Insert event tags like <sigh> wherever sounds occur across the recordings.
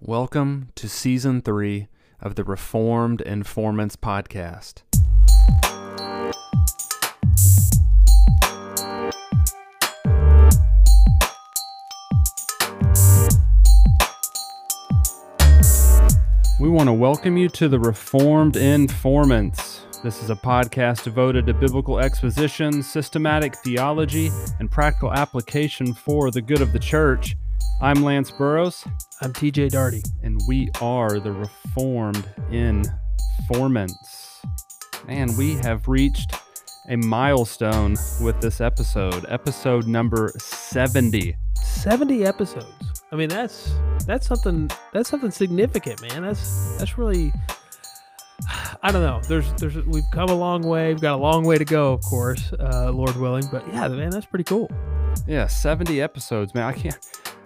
Welcome to season three of the Reformed Informants podcast. We want to welcome you to the Reformed Informants. This is a podcast devoted to biblical exposition, systematic theology, and practical application for the good of the church. I'm Lance Burrows, I'm TJ Darty. and we are the Reformed Informants. Man, we have reached a milestone with this episode, episode number 70. 70 episodes. I mean, that's that's something that's something significant, man. That's that's really I don't know. There's there's we've come a long way. We've got a long way to go, of course, uh, Lord willing. But yeah, man, that's pretty cool. Yeah, 70 episodes, man. I can't.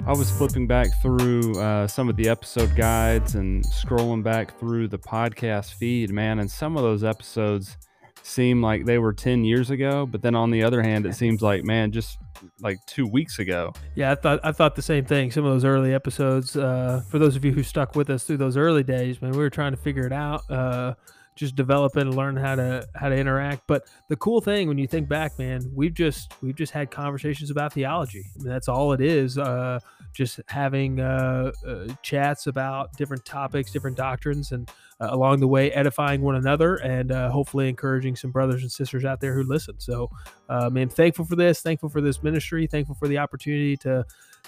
I was flipping back through uh, some of the episode guides and scrolling back through the podcast feed, man. And some of those episodes seem like they were 10 years ago. But then on the other hand, it seems like, man, just like two weeks ago. Yeah, I thought I thought the same thing. Some of those early episodes. Uh, for those of you who stuck with us through those early days, man, we were trying to figure it out. Uh, just develop and learn how to how to interact. But the cool thing when you think back, man, we've just we've just had conversations about theology. I mean, that's all it is. Uh, just having uh, uh, chats about different topics, different doctrines, and uh, along the way edifying one another and uh, hopefully encouraging some brothers and sisters out there who listen. So, uh, man, thankful for this, thankful for this ministry, thankful for the opportunity to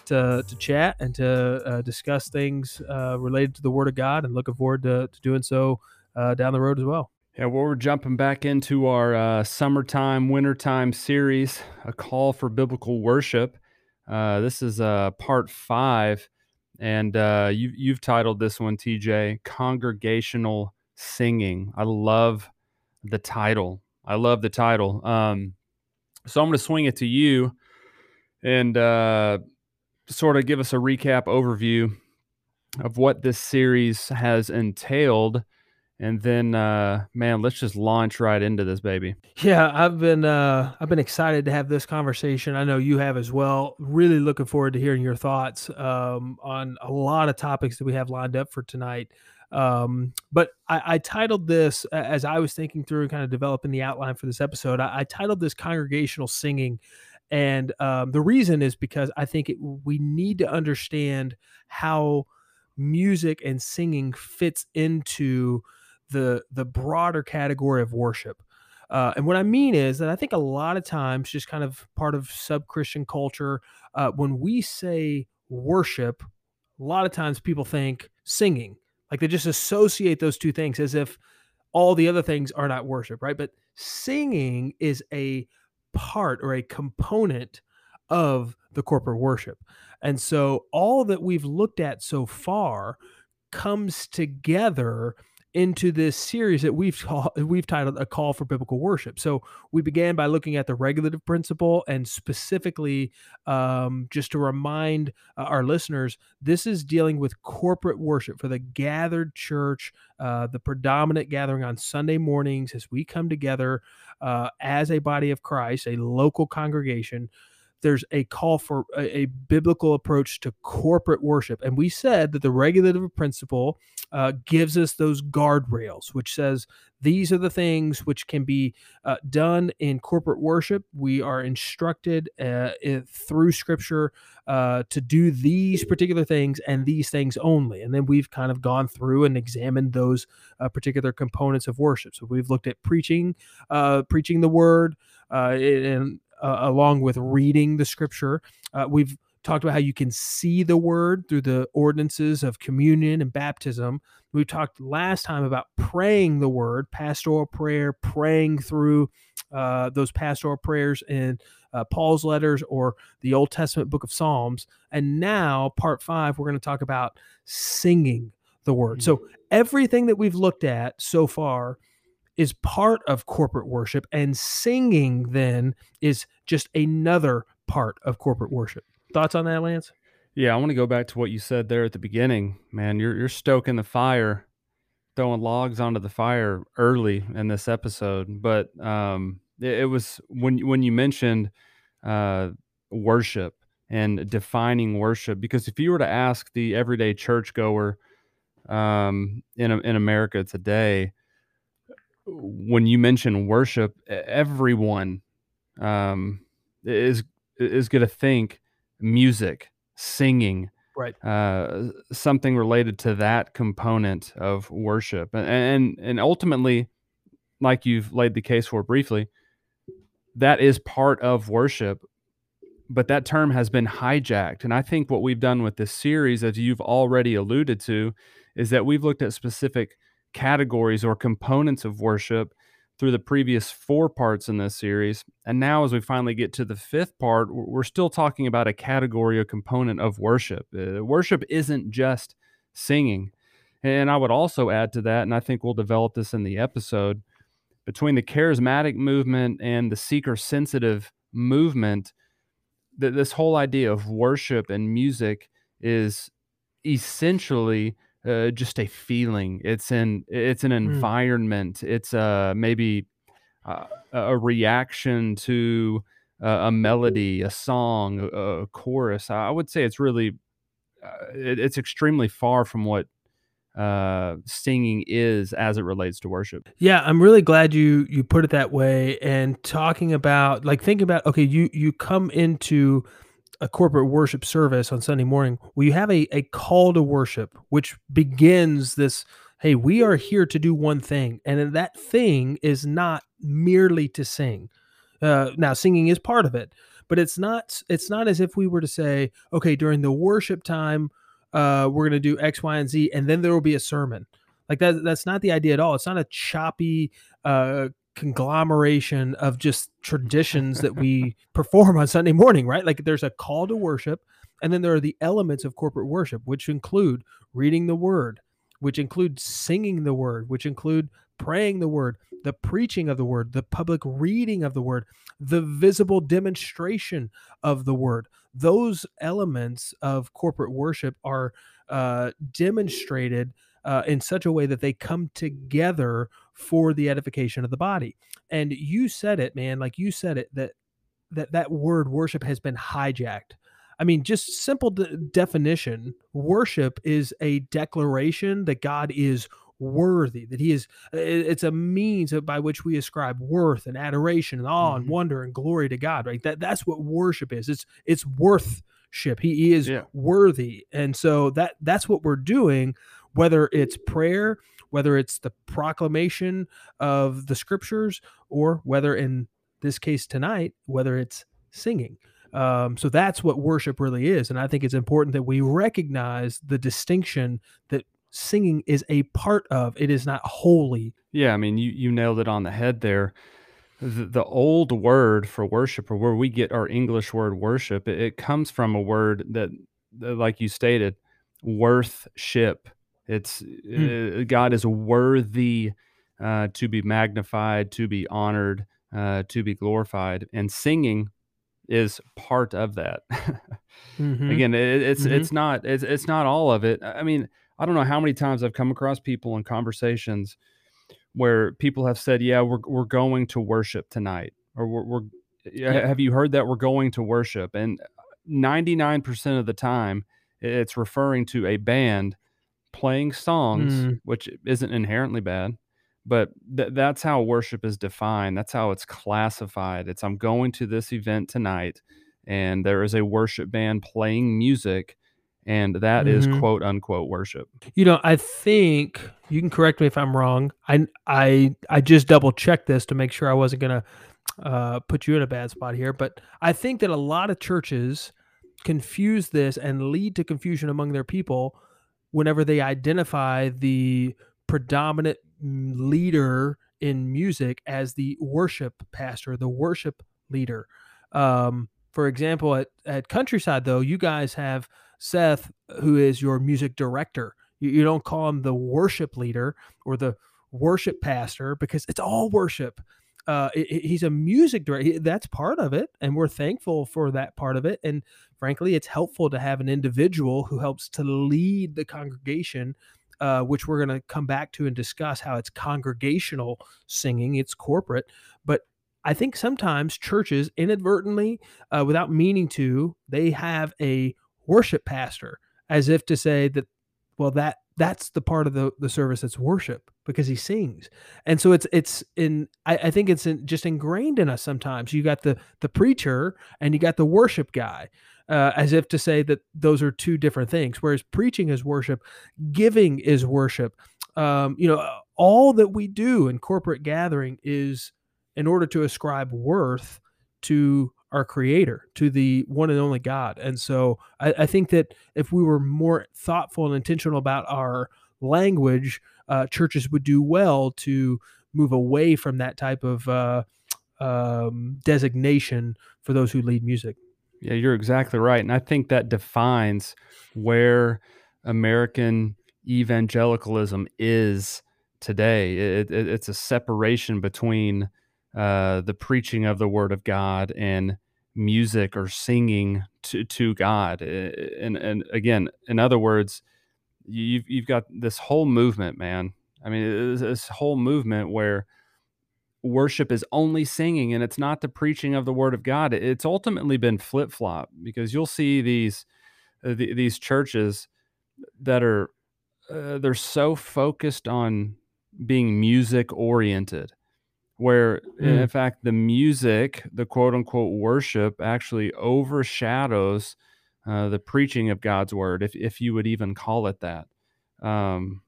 to, to chat and to discuss things related to the Word of God, and looking forward to, to doing so uh, down the road as well. Yeah, well, we're jumping back into our uh, summertime, wintertime series, a call for biblical worship. Uh, this is uh, part five, and uh, you, you've titled this one, TJ, Congregational Singing. I love the title. I love the title. Um, so I'm going to swing it to you and uh, sort of give us a recap overview of what this series has entailed. And then, uh, man, let's just launch right into this baby. Yeah, I've been uh, I've been excited to have this conversation. I know you have as well. Really looking forward to hearing your thoughts um, on a lot of topics that we have lined up for tonight. Um, but I, I titled this as I was thinking through and kind of developing the outline for this episode. I, I titled this "Congregational Singing," and um, the reason is because I think it, we need to understand how music and singing fits into the the broader category of worship. Uh, and what I mean is that I think a lot of times, just kind of part of sub Christian culture, uh, when we say worship, a lot of times people think singing. Like they just associate those two things as if all the other things are not worship, right? But singing is a part or a component of the corporate worship. And so all that we've looked at so far comes together into this series that we've call, we've titled a call for biblical worship. So we began by looking at the regulative principle and specifically um, just to remind uh, our listeners, this is dealing with corporate worship for the gathered church, uh, the predominant gathering on Sunday mornings as we come together uh, as a body of Christ, a local congregation there's a call for a, a, biblical approach to corporate worship. And we said that the regulative principle uh, gives us those guardrails, which says these are the things which can be uh, done in corporate worship. We are instructed uh, through scripture uh, to do these particular things and these things only. And then we've kind of gone through and examined those uh, particular components of worship. So we've looked at preaching, uh, preaching the word, and uh, along with reading the scripture. Uh, we've talked about how you can see the word through the ordinances of communion and baptism. We talked last time about praying the word, pastoral prayer, praying through uh, those pastoral prayers in uh, Paul's letters or the Old Testament book of Psalms. And now, part five, we're going to talk about singing the word. So, everything that we've looked at so far is part of corporate worship, and singing then is just another part of corporate worship. Thoughts on that, Lance? Yeah, I want to go back to what you said there at the beginning, man. You're you're stoking the fire, throwing logs onto the fire early in this episode. But um, it, it was when when you mentioned uh, worship and defining worship. Because if you were to ask the everyday churchgoer um, in in America today, when you mention worship, everyone um, is is going to think music, singing, right? Uh, something related to that component of worship, and and ultimately, like you've laid the case for briefly, that is part of worship. But that term has been hijacked, and I think what we've done with this series, as you've already alluded to, is that we've looked at specific categories or components of worship through the previous four parts in this series. And now, as we finally get to the fifth part, we're still talking about a category, a component of worship. Uh, worship isn't just singing. And I would also add to that, and I think we'll develop this in the episode, between the charismatic movement and the seeker sensitive movement, that this whole idea of worship and music is essentially uh, just a feeling. It's an it's an mm. environment. Mm. It's uh, maybe uh, a reaction to a melody, a song, a, a, chorus. I would say it's really uh, it, it's extremely far from what uh singing is as it relates to worship yeah i'm really glad you you put it that way and talking about like thinking about okay you you come into a corporate worship service on Sunday morning, well, you have a, a call to worship, which begins this hey, we are here to do one thing. And that thing is not merely to sing. Uh, now, singing is part of it, but it's not it's not as if we were to say, okay, during the worship time, uh, we're going to do X, Y, and Z, and then there will be a sermon. Like that, that's not the idea at all. It's not a choppy, uh, conglomeration of just traditions that we <laughs> perform on Sunday morning, right? Like there's a call to worship, and then there are the elements of corporate worship, which include reading the word, which include singing the word, which include praying the word, the preaching of the word, the public reading of the word, the visible demonstration of the word. Those elements of corporate worship are uh, demonstrated uh, in such a way that they come together for the edification of the body. And you said it, man, like you said it that that that word worship has been hijacked. I mean, just simple de- definition, worship is a declaration that God is worthy that he is it's a means by which we ascribe worth and adoration and awe mm-hmm. and wonder and glory to god right that that's what worship is it's it's worthship he, he is yeah. worthy and so that that's what we're doing whether it's prayer, whether it's the proclamation of the scriptures, or whether in this case tonight, whether it's singing. Um, so that's what worship really is. And I think it's important that we recognize the distinction that singing is a part of, it is not wholly. Yeah, I mean, you, you nailed it on the head there. The, the old word for worship, or where we get our English word worship, it, it comes from a word that, like you stated, worthship. It's mm. uh, God is worthy uh, to be magnified, to be honored, uh, to be glorified, and singing is part of that. <laughs> mm-hmm. Again, it, it's mm-hmm. it's not it's it's not all of it. I mean, I don't know how many times I've come across people in conversations where people have said, "Yeah, we're we're going to worship tonight," or "We're, we're yeah. have you heard that we're going to worship?" And ninety nine percent of the time, it's referring to a band playing songs, mm. which isn't inherently bad, but th- that's how worship is defined. That's how it's classified. It's I'm going to this event tonight, and there is a worship band playing music, and that mm-hmm. is quote unquote worship. You know, I think you can correct me if I'm wrong. I I I just double checked this to make sure I wasn't gonna uh, put you in a bad spot here, but I think that a lot of churches confuse this and lead to confusion among their people whenever they identify the predominant leader in music as the worship pastor, the worship leader. Um, for example, at, at Countryside, though, you guys have Seth, who is your music director. You, you don't call him the worship leader or the worship pastor because it's all worship uh, he's a music director. That's part of it, and we're thankful for that part of it. And frankly, it's helpful to have an individual who helps to lead the congregation, uh, which we're going to come back to and discuss how it's congregational singing, it's corporate. But I think sometimes churches inadvertently, uh, without meaning to, they have a worship pastor as if to say that, well, that that's the part of the, the service that's worship because he sings. And so it's it's in i, I think it's in, just ingrained in us sometimes. You got the the preacher and you got the worship guy uh, as if to say that those are two different things. Whereas preaching is worship giving is worship. Um, you know all that we do in corporate gathering is in order to ascribe worth to our creator, to the one and only God. And so I, I think that if we were more thoughtful and intentional about our language, uh, churches would do well to move away from that type of uh, um, designation for those who lead music. Yeah, you're exactly right. And I think that defines where American evangelicalism is today. It, it, it's a separation between uh, the preaching of the word of God and music or singing to, to God. And, and again, in other words, you've, you've got this whole movement, man. I mean, this whole movement where worship is only singing and it's not the preaching of the word of God. It's ultimately been flip flop because you'll see these, uh, the, these churches that are, uh, they're so focused on being music oriented where mm. in fact the music the quote unquote worship actually overshadows uh, the preaching of god's word if, if you would even call it that um,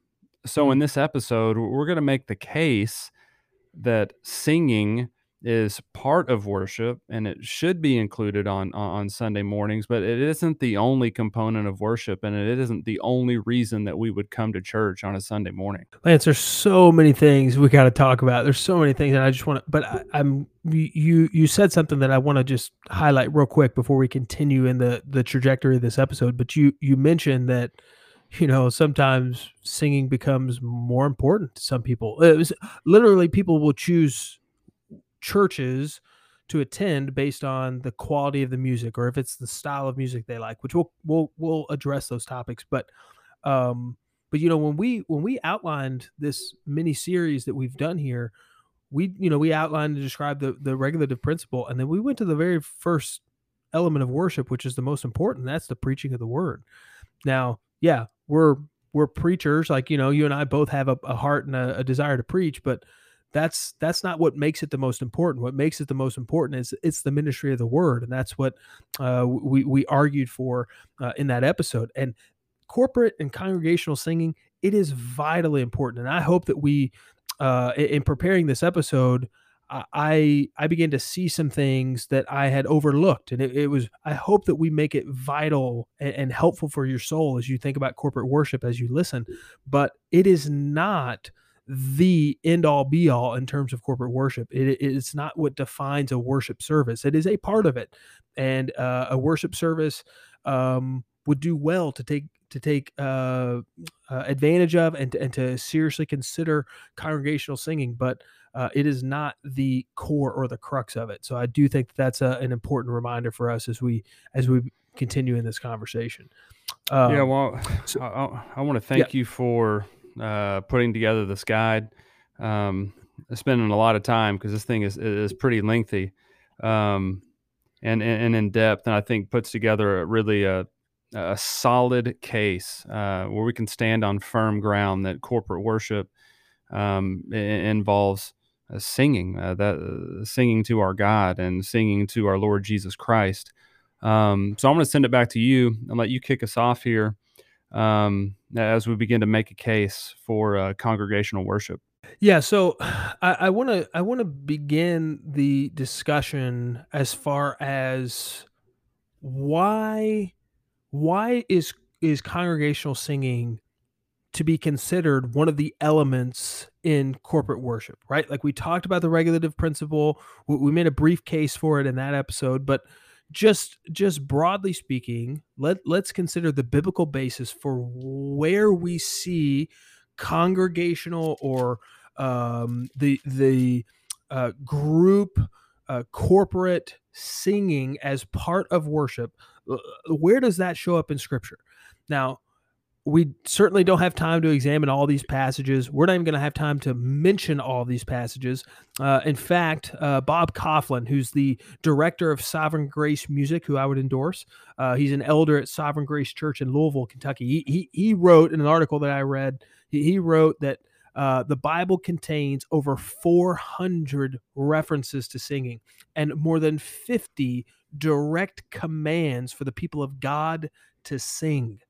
so in mm. this episode we're going to make the case that singing is part of worship and it should be included on on Sunday mornings but it isn't the only component of worship and it isn't the only reason that we would come to church on a Sunday morning. Lance there's so many things we got to talk about. There's so many things and I just want to but I, I'm you you said something that I want to just highlight real quick before we continue in the the trajectory of this episode but you you mentioned that you know sometimes singing becomes more important to some people. It was literally people will choose churches to attend based on the quality of the music or if it's the style of music they like which we'll we'll we'll address those topics. But um but you know when we when we outlined this mini series that we've done here we you know we outlined and described the the regulative principle and then we went to the very first element of worship which is the most important that's the preaching of the word. Now yeah we're we're preachers like you know you and i both have a, a heart and a, a desire to preach but that's that's not what makes it the most important. What makes it the most important is it's the ministry of the word, and that's what uh, we we argued for uh, in that episode. And corporate and congregational singing, it is vitally important. And I hope that we, uh, in preparing this episode, I I began to see some things that I had overlooked, and it, it was. I hope that we make it vital and, and, helpful for your soul as you think about corporate worship as you listen. But it is not the end all be all in terms of corporate worship. It, it's not what defines a worship service. It is a part of it, and uh, a worship service um, would do well to take to take uh, uh, advantage of and, and to seriously consider congregational singing, but uh, it is not the core or the crux of it. So I do think that that's a, an important reminder for us as we as we continue in this conversation. Um, yeah, well, so, I, I, want to thank yeah. you for uh, putting together this guide. Um, spending a lot of time because this thing is is pretty lengthy um, and, and in depth, and I think puts together a really a, a solid case uh, where we can stand on firm ground that corporate worship um, involves uh, singing uh, that uh, singing to our God and singing to our Lord Jesus Christ. Um, so I'm going to send it back to you and let you kick us off here um, as we begin to make a case for uh, congregational worship. Yeah, so I want to I want to begin the discussion as far as why why is is congregational singing to be considered one of the elements in corporate worship, right? Like we talked about the regulative principle, we made a brief case for it in that episode, but just just broadly speaking let let's consider the biblical basis for where we see congregational or um, the the uh, group uh, corporate singing as part of worship where does that show up in scripture? Now we certainly don't have time to examine all these passages. We're not even going to have time to mention all these passages. Uh, in fact, uh, Bob Kauflin, who's the director of Sovereign Grace Music, who I would endorse, uh, he's an elder at Sovereign Grace Church in Louisville, Kentucky. He, he, he wrote in an article that I read, he, he wrote that uh, the Bible contains over 400 references to singing and more than 50 direct commands for the people of God to sing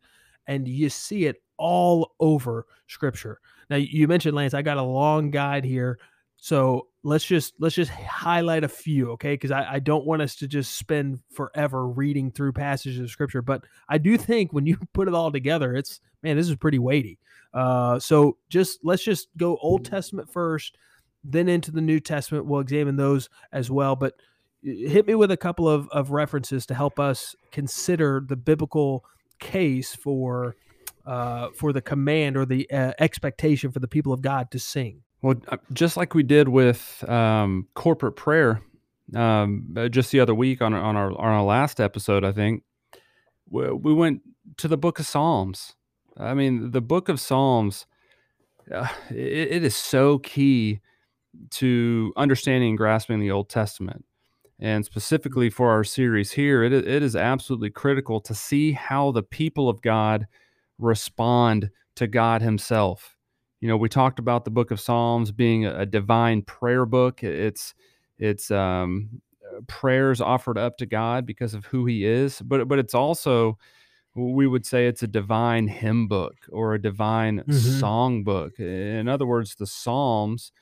and you see it all over scripture. Now you mentioned Lance, I got a long guide here. So let's just let's just highlight a few, okay? Because I, I don't want us to just spend forever reading through passages of scripture. But I do think when you <laughs> put it all together, it's man, this is pretty weighty. Uh, so just let's just go Old Testament first, then into the New Testament. We'll examine those as well. But hit me with a couple of, of references to help us consider the biblical case for uh, for the command or the uh, expectation for the people of God to sing. Well, uh, just like we did with um, corporate prayer, um, uh, just the other week on on our on our last episode, I think we, we went to the Book of Psalms. I mean, the Book of Psalms, uh, it, it is so key to understanding and grasping the Old Testament and specifically for our series here, it, it is absolutely critical to see how the people of God respond to God Himself. You know, we talked about the Book of Psalms being a, divine prayer book. It's it's um, prayers offered up to God because of who He is, but but it's also we would say it's a divine hymn book or a divine mm-hmm. song book. In other words, the Psalms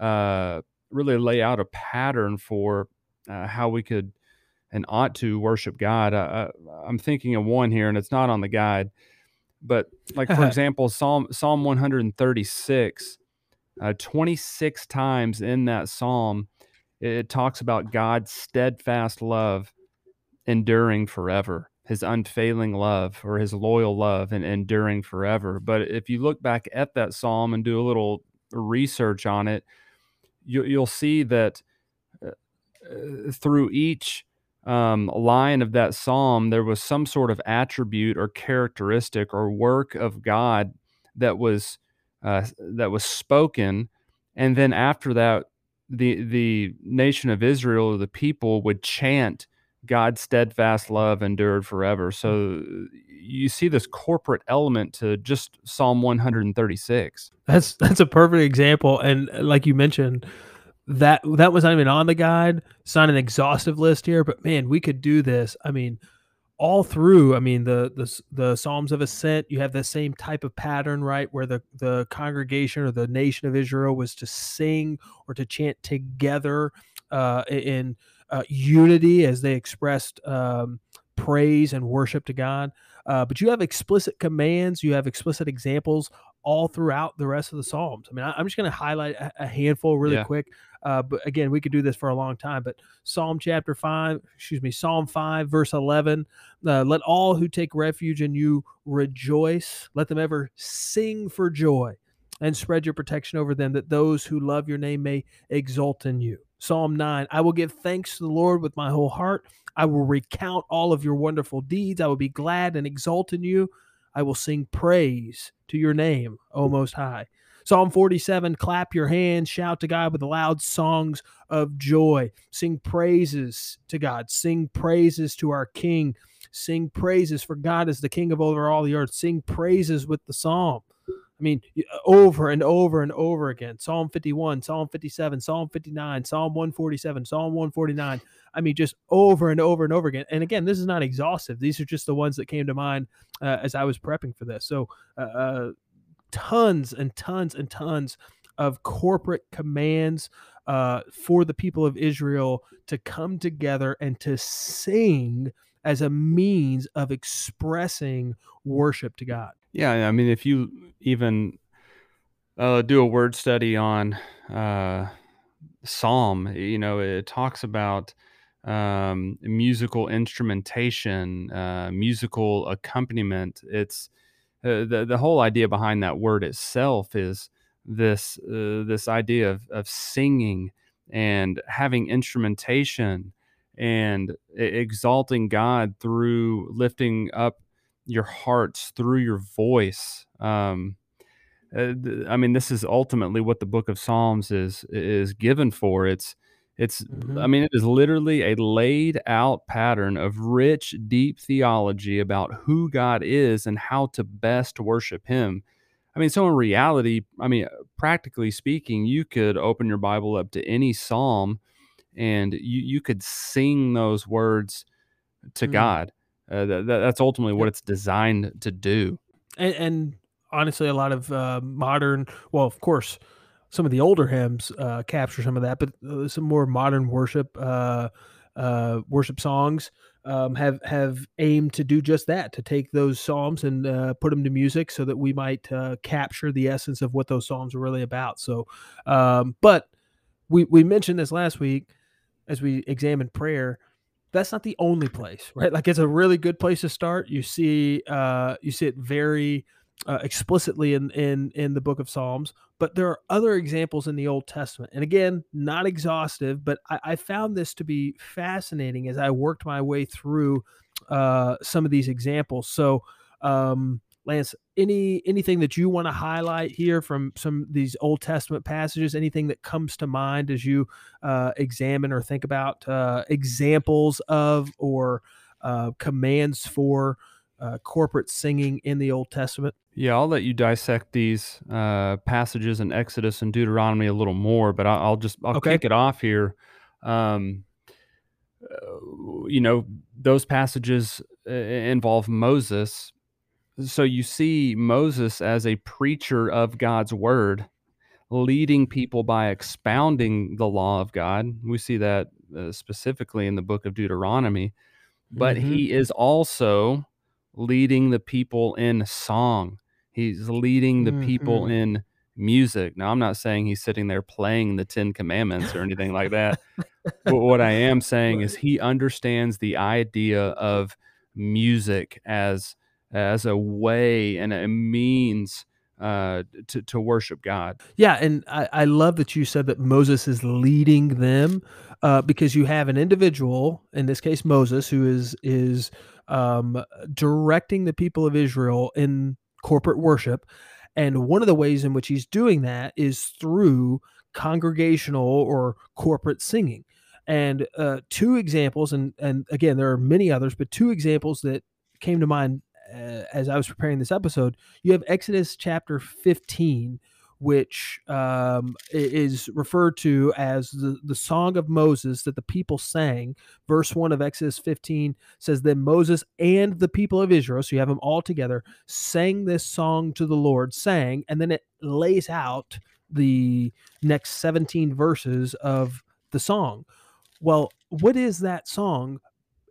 uh, really lay out a pattern for uh, how we could and ought to worship God. Uh, I'm thinking of one here, and it's not on the guide, but like for <laughs> example, Psalm Psalm 136, uh, 26 times in that psalm, it talks about God's steadfast love enduring forever, His unfailing love or His loyal love and enduring forever. But if you look back at that psalm and do a little research on it, you, you'll see that through each um, line of that psalm, there was some sort of attribute or characteristic or work of God that was uh, that was spoken, and then after that, the the nation of Israel, or the people, would chant God's steadfast love endured forever. So you see this corporate element to just Psalm 136. That's that's a perfect example, and like you mentioned that that was not even on the guide. It's not an exhaustive list here, but man, we could do this. I mean, all through. I mean, the the the Psalms of Ascent. You have the same type of pattern, right, where the the congregation or the nation of Israel was to sing or to chant together uh, in uh, unity as they expressed um, praise and worship to God. Uh, but you have explicit commands, you have explicit examples all throughout the rest of the Psalms. I mean, I, am just going to highlight a, a, handful really yeah. quick. Uh, but again, we could do this for a long time. But Psalm chapter 5, excuse me, Psalm 5, verse 11 uh, let all who take refuge in you rejoice, let them ever sing for joy and spread your protection over them, that those who love your name may exult in you. Psalm 9 I will give thanks to the Lord with my whole heart. I will recount all of your wonderful deeds. I will be glad and exult in you. I will sing praise to your name, O Most High. Psalm 47 Clap your hands, shout to God with loud songs of joy. Sing praises to God, sing praises to our King, sing praises for God is the King of over all the earth. Sing praises with the psalm. I mean, over and over and over again. Psalm 51, Psalm 57, Psalm 59, Psalm 147, Psalm 149. I mean, just over and over and over again. And again, this is not exhaustive. These are just the ones that came to mind uh, as I was prepping for this. So, uh, uh, tons and tons and tons of corporate commands uh, for the people of Israel to come together and to sing as a means of expressing worship to God. Yeah, I mean, if you even uh, do a word study on uh, Psalm, you know, it talks about um, musical instrumentation, uh, musical accompaniment. It's uh, the the whole idea behind that word itself is this uh, this idea of of singing and having instrumentation and exalting God through lifting up your hearts through your voice. Um, uh, I mean, this is ultimately what the Book of Psalms is is given for. It's it's mm-hmm. I mean, it is literally a laid out pattern of rich, deep theology about who God is and how to best worship Him. I mean, so in reality, I mean, practically speaking, you could open your Bible up to any psalm and you, you could sing those words to mm. God. Uh, that, that's ultimately what it's designed to do. And, and honestly, a lot of uh, modern, well, of course, some of the older hymns uh, capture some of that, but uh, some more modern worship uh, uh, worship songs um, have have aimed to do just that, to take those psalms and uh, put them to music, so that we might capture the essence of what those psalms are really about. So, um, but we we mentioned this last week as we examined prayer. That's not the only place, right? Like it's a really good place to start. You see, uh, you see it very uh, explicitly in, in in the book of Psalms, but there are other examples in the Old Testament. And again, not exhaustive, but I, I found this to be fascinating as I worked my way through uh, some of these examples. So, um, Lance, any anything that you want to highlight here from some of these Old Testament passages? Anything that comes to mind as you uh, examine or think about uh, examples of or uh, commands for uh, corporate singing in the Old Testament? Yeah, I'll let you dissect these uh, passages in Exodus and Deuteronomy a little more, but I'll, just I'll okay. kick it off here. Um, you know, those passages uh, involve Moses, so you see Moses as a preacher of God's word, leading people by expounding the law of God. We see that uh, specifically in the book of Deuteronomy, but mm-hmm. he is also leading the people in song. He's leading the mm-hmm. people in music. Now, I'm not saying he's sitting there playing the Ten Commandments or anything like that. but what I am saying is he understands the idea of music as as a way and a means uh, to, to worship God. Yeah, and I, I love that you said that Moses is leading them uh, because you have an individual, in this case Moses, who is is um, directing the people of Israel in corporate worship. And one of the ways in which he's doing that is through congregational or corporate singing. And uh, two examples, and and again there are many others, but two examples that came to mind uh, as I was preparing this episode. You have Exodus chapter 15, which um, is referred to as the, the song of Moses that the people sang. Verse 1 of Exodus 15 says, Then Moses and the people of Israel, so you have them all together, sang this song to the Lord, sang, and then it lays out the next 17 verses of the song. Well, what is that song?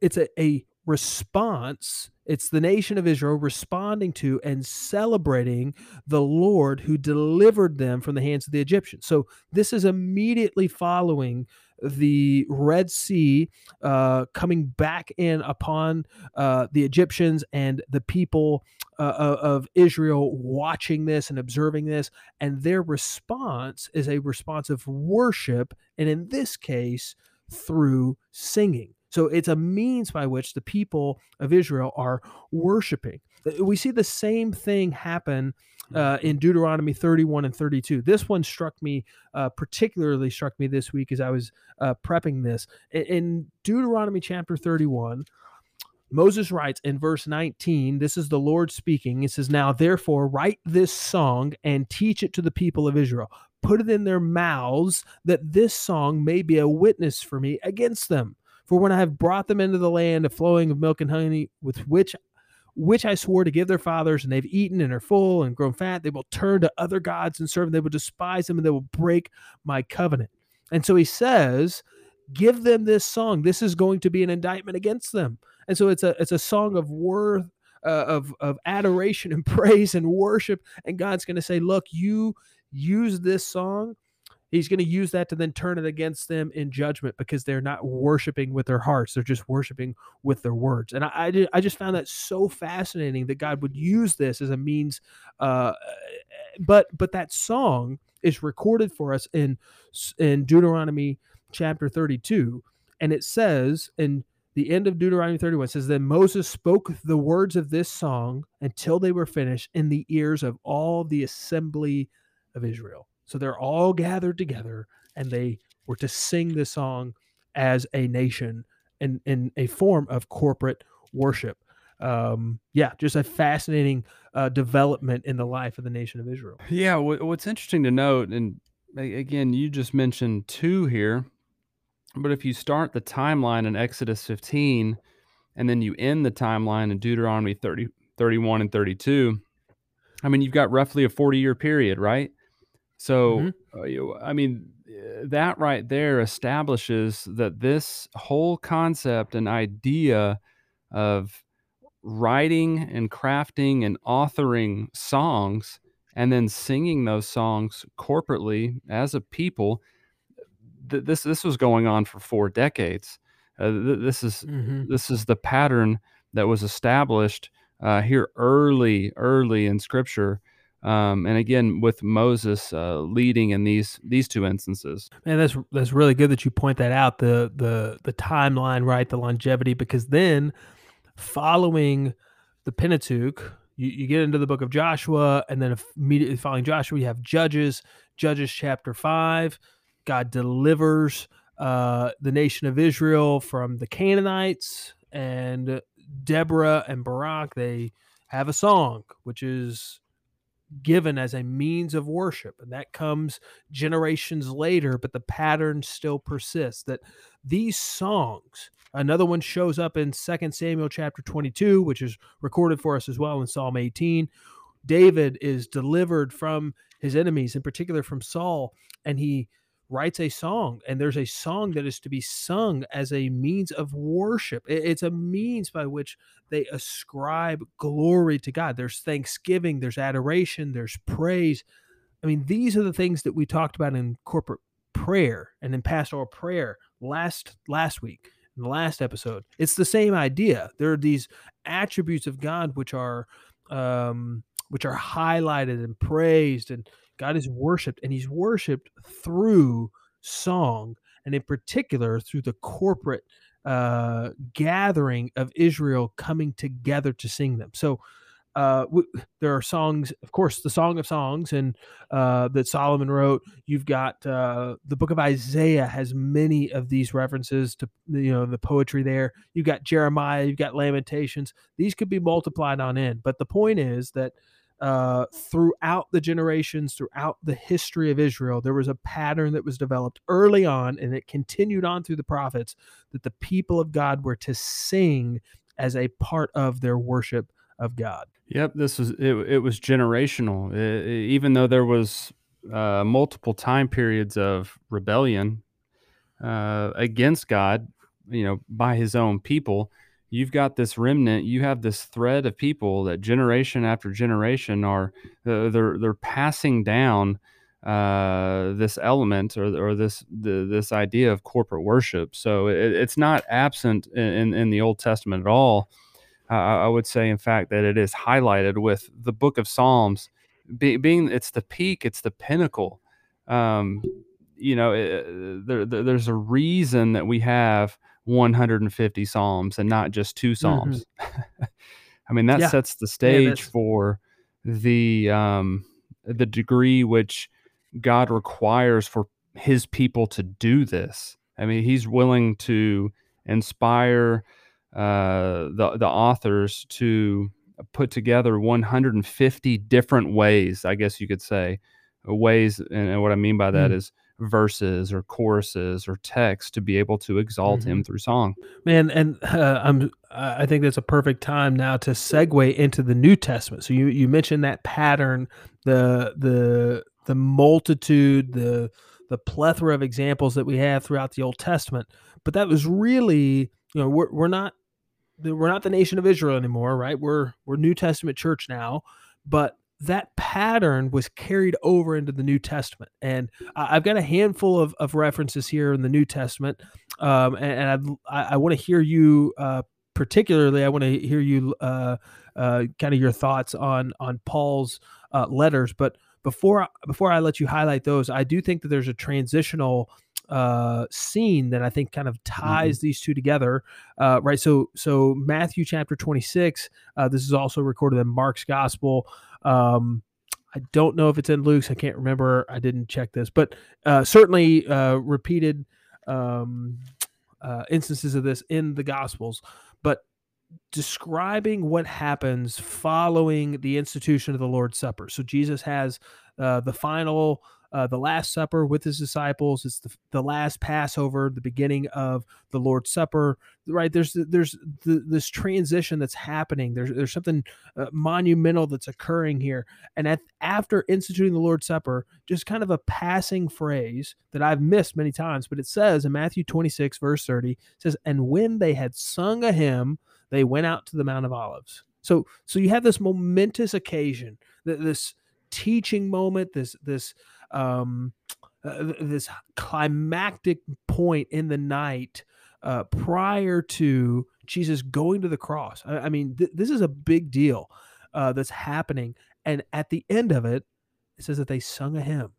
It's a, a response. It's the nation of Israel responding to and celebrating the Lord who delivered them from the hands of the Egyptians. So this is immediately following the Red Sea uh, coming back in upon uh, the Egyptians and the people uh, of Israel watching this and observing this. And their response is a response of worship. And in this case, through singing. So it's a means by which the people of Israel are worshiping. Uh, we see the same thing happen uh, in Deuteronomy 31 and 32. This one struck me, uh, particularly struck me this week as I was uh, prepping this. In, in Deuteronomy chapter 31, Moses writes in verse 19, this is the Lord speaking. It says, Now therefore write this song and teach it to the people of Israel. Put it in their mouths that this song may be a witness for me against them. For when I have brought them into the land of flowing of milk and honey, with which which I swore to give their fathers, and they've eaten and are full and grown fat, they will turn to other gods and serve them. They will despise them and they will break my covenant. And so he says, Give them this song. This is going to be an indictment against them. And so it's a it's a song of worth uh, of of adoration and <laughs> praise and worship. And God's going to say, Look, you use this song he's going to use that to then turn it against them in judgment because they're not worshiping with their hearts they're just worshiping with their words and i i, just found that so fascinating that god would use this as a means uh, but but that song is recorded for us in in deuteronomy chapter 32 and it says in the end of Deuteronomy 31 says, Then Moses spoke the words of this song until they were finished in the ears of all the assembly of Israel. So they're all gathered together and they were to sing this song as a nation in, in a form of corporate worship. Um, yeah, just a fascinating uh, development in the life of the nation of Israel. Yeah, what's interesting to note, and again, you just mentioned two here but if you start the timeline in Exodus 15 and then you end the timeline in Deuteronomy 30, 31 and 32, I mean, you've got roughly a 40 year period, right? So, mm-hmm. uh, I mean, eh, that right there establishes that this whole concept and idea of writing and crafting and authoring songs and then singing those songs corporately as a people th- this this was going on for four decades. Uh, th- this is mm-hmm. this is the pattern that was established uh, here early, early in Scripture, um, and again with Moses uh, leading in these these two instances. man, that's that's really good that you point that out the the the timeline, right? The longevity, because then following the Pentateuch, you, you get into the book of Joshua, and then immediately following Joshua, you have Judges, Judges chapter five. God delivers uh, the nation of Israel from the Canaanites, and Deborah and Barak they have a song which is given as a means of worship, and that comes generations later, but the pattern still persists. That these songs, another one shows up in 2 Samuel chapter 22, which is recorded for us as well in Psalm 18. David is delivered from his enemies, in particular from Saul, and he writes a song and there's a song that is to be sung as a means of worship. It's a means by which they ascribe glory to god. There's thanksgiving there's adoration there's praise. I mean these are the things that we talked about in corporate prayer and in pastoral prayer last last week in the last episode. It's the same idea. There are these attributes of god which are um which are highlighted and praised and God is worshiped, and He's worshiped through song, and in particular through the corporate uh, gathering of Israel coming together to sing them. So uh, w- there are songs, of course, the Song of Songs, and uh, that Solomon wrote. You've got uh, the Book of Isaiah has many of these references to you know the poetry there. You've got Jeremiah, you've got Lamentations. These could be multiplied on end, but the point is that uh, throughout the generations, throughout the history of Israel, there was a pattern that was developed early on, and it continued on through the prophets that the people of God were to sing as a part of their worship of God. Yep, this was it. It was generational, it, it, even though there was uh, multiple time periods of rebellion uh, against God, you know, by His own people you've got this remnant you have this thread of people that generation after generation are uh, they're they're passing down uh, this element or, or this the, this idea of corporate worship. So it, it's not absent in, in the old testament at all. Uh, i would say in fact that it is highlighted with the book of psalms be, being it's the peak it's the pinnacle. Um, you know it, there, there's a reason that we have 150 psalms and not just two psalms. Mm-hmm. <laughs> I mean, that yeah. sets the stage yeah, for the um, the degree which God requires for His people to do this. I mean, He's willing to inspire uh, the the authors to put together 150 different ways. I guess you could say ways, and what I mean by that mm. is verses or choruses or text to be able to exalt mm-hmm. him through song. Man, and uh, <laughs> I'm I think that's a perfect time now to segue into the New Testament. So you you mentioned that pattern, the the the multitude, the the plethora of examples that we have throughout the Old Testament, but that was really you know we're we're not we're not the nation of Israel anymore, right? We're we're New Testament church now, but that pattern was carried over into the New Testament. And I've got a handful of, of references here in the New Testament. Um, and, and I, I want to hear you, uh, particularly, I want to hear you uh, uh, kind of your thoughts on, on Paul's uh, letters. But before, before I let you highlight those, I do think that there's a transitional uh, scene that I think kind of Mm-hmm. ties these two together. Uh, right. So so Matthew chapter 26. Uh, this is also recorded in Mark's gospel. Um, I don't know if it's in Luke's. I can't remember. I didn't check this, but uh, certainly uh, repeated um, uh, instances of this in the Gospels. But describing what happens following the institution of the Lord's Supper. So Jesus has uh, the final, uh, the Last Supper with his disciples. It's the, the last Passover, the beginning of the Lord's Supper. Right? There's there's the, this transition that's happening. There's there's something uh, monumental that's occurring here. And at, after instituting the Lord's Supper, just kind of a passing phrase that I've missed many times, but it says in Matthew 26 verse 30 it says, "And when they had sung a hymn." they went out to the Mount of Olives. So so you have this momentous occasion, th- this teaching moment, this this um, uh, this climactic point in the night uh, prior to Jesus going to the cross. I, I mean, th- this is a big deal uh, that's happening, and at the end of it, it says that they sung a hymn.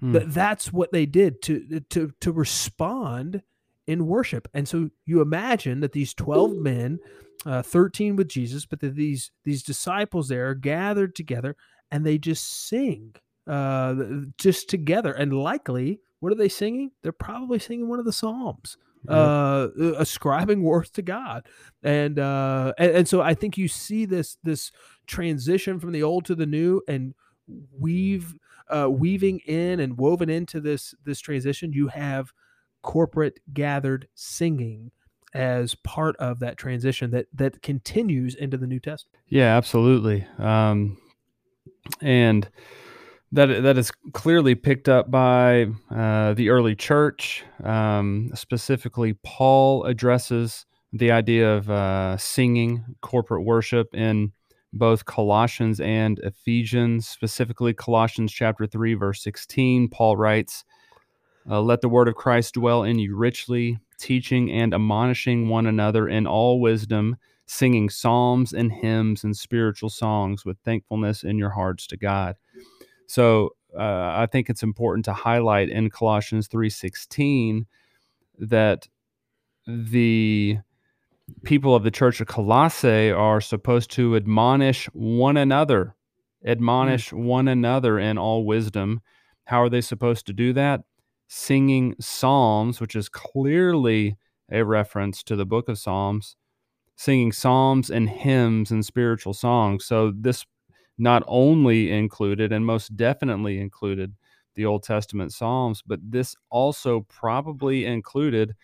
Hmm. That that's what they did to to to respond in worship. And so you imagine that these 12 men, uh, 13 with Jesus, but that these these disciples there are gathered together and they just sing uh, just together. And likely, what are they singing? They're probably singing one of the Psalms. Yep. Uh, ascribing worth to God, and, uh, and and so I think you see this this transition from the old to the new, and weave uh, weaving in and woven into this this transition. You have corporate gathered singing as part of that transition that that continues into the New Testament. Yeah, absolutely. Um, and that that is clearly picked up by uh, the early church. Um, specifically, Paul addresses the idea of uh, singing corporate worship in both Colossians and Ephesians. Specifically, Colossians chapter three, verse sixteen. Paul writes, uh, "Let the word of Christ dwell in you richly, teaching and admonishing one another in all wisdom." singing psalms and hymns and spiritual songs with thankfulness in your hearts to God. So uh, I think it's important to highlight in Colossians 3:16 that the people of the church of Colossae are supposed to admonish one another, admonish mm. one another in all wisdom. How are they supposed to do that? Singing psalms, which is clearly a reference to the book of Psalms, singing psalms and hymns and spiritual songs. So this not only included and most definitely included the Old Testament psalms, but this also probably included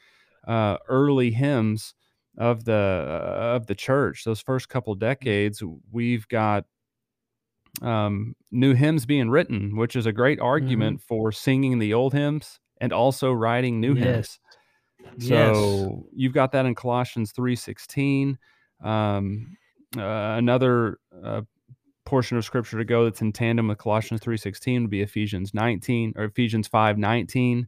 uh, early hymns of the uh, of the church. Those first couple decades, we've got um, new hymns being written, which is a great argument mm-hmm. for singing the old hymns and also writing new yes. hymns. So yes. you've got that in Colossians three sixteen. Um, uh, another uh, portion of scripture to go that's in tandem with Colossians three sixteen would be Ephesians nineteen or Ephesians five nineteen.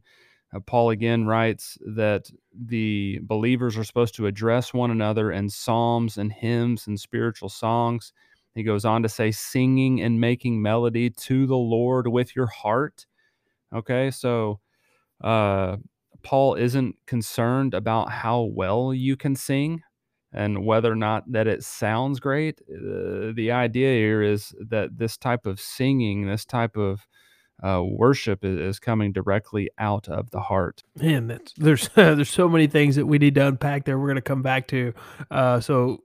Uh, Paul again writes that the believers are supposed to address one another in psalms and hymns and spiritual songs. He goes on to say, singing and making melody to the Lord with your heart. Okay, so uh, Paul isn't concerned about how well you can sing and whether or not that it sounds great. Uh, the idea here is that this type of singing, this type of uh, worship is, is, coming directly out of the heart. Man, that's, there's <laughs> there's so many things that we need to unpack there. We're going to come back to. Uh, so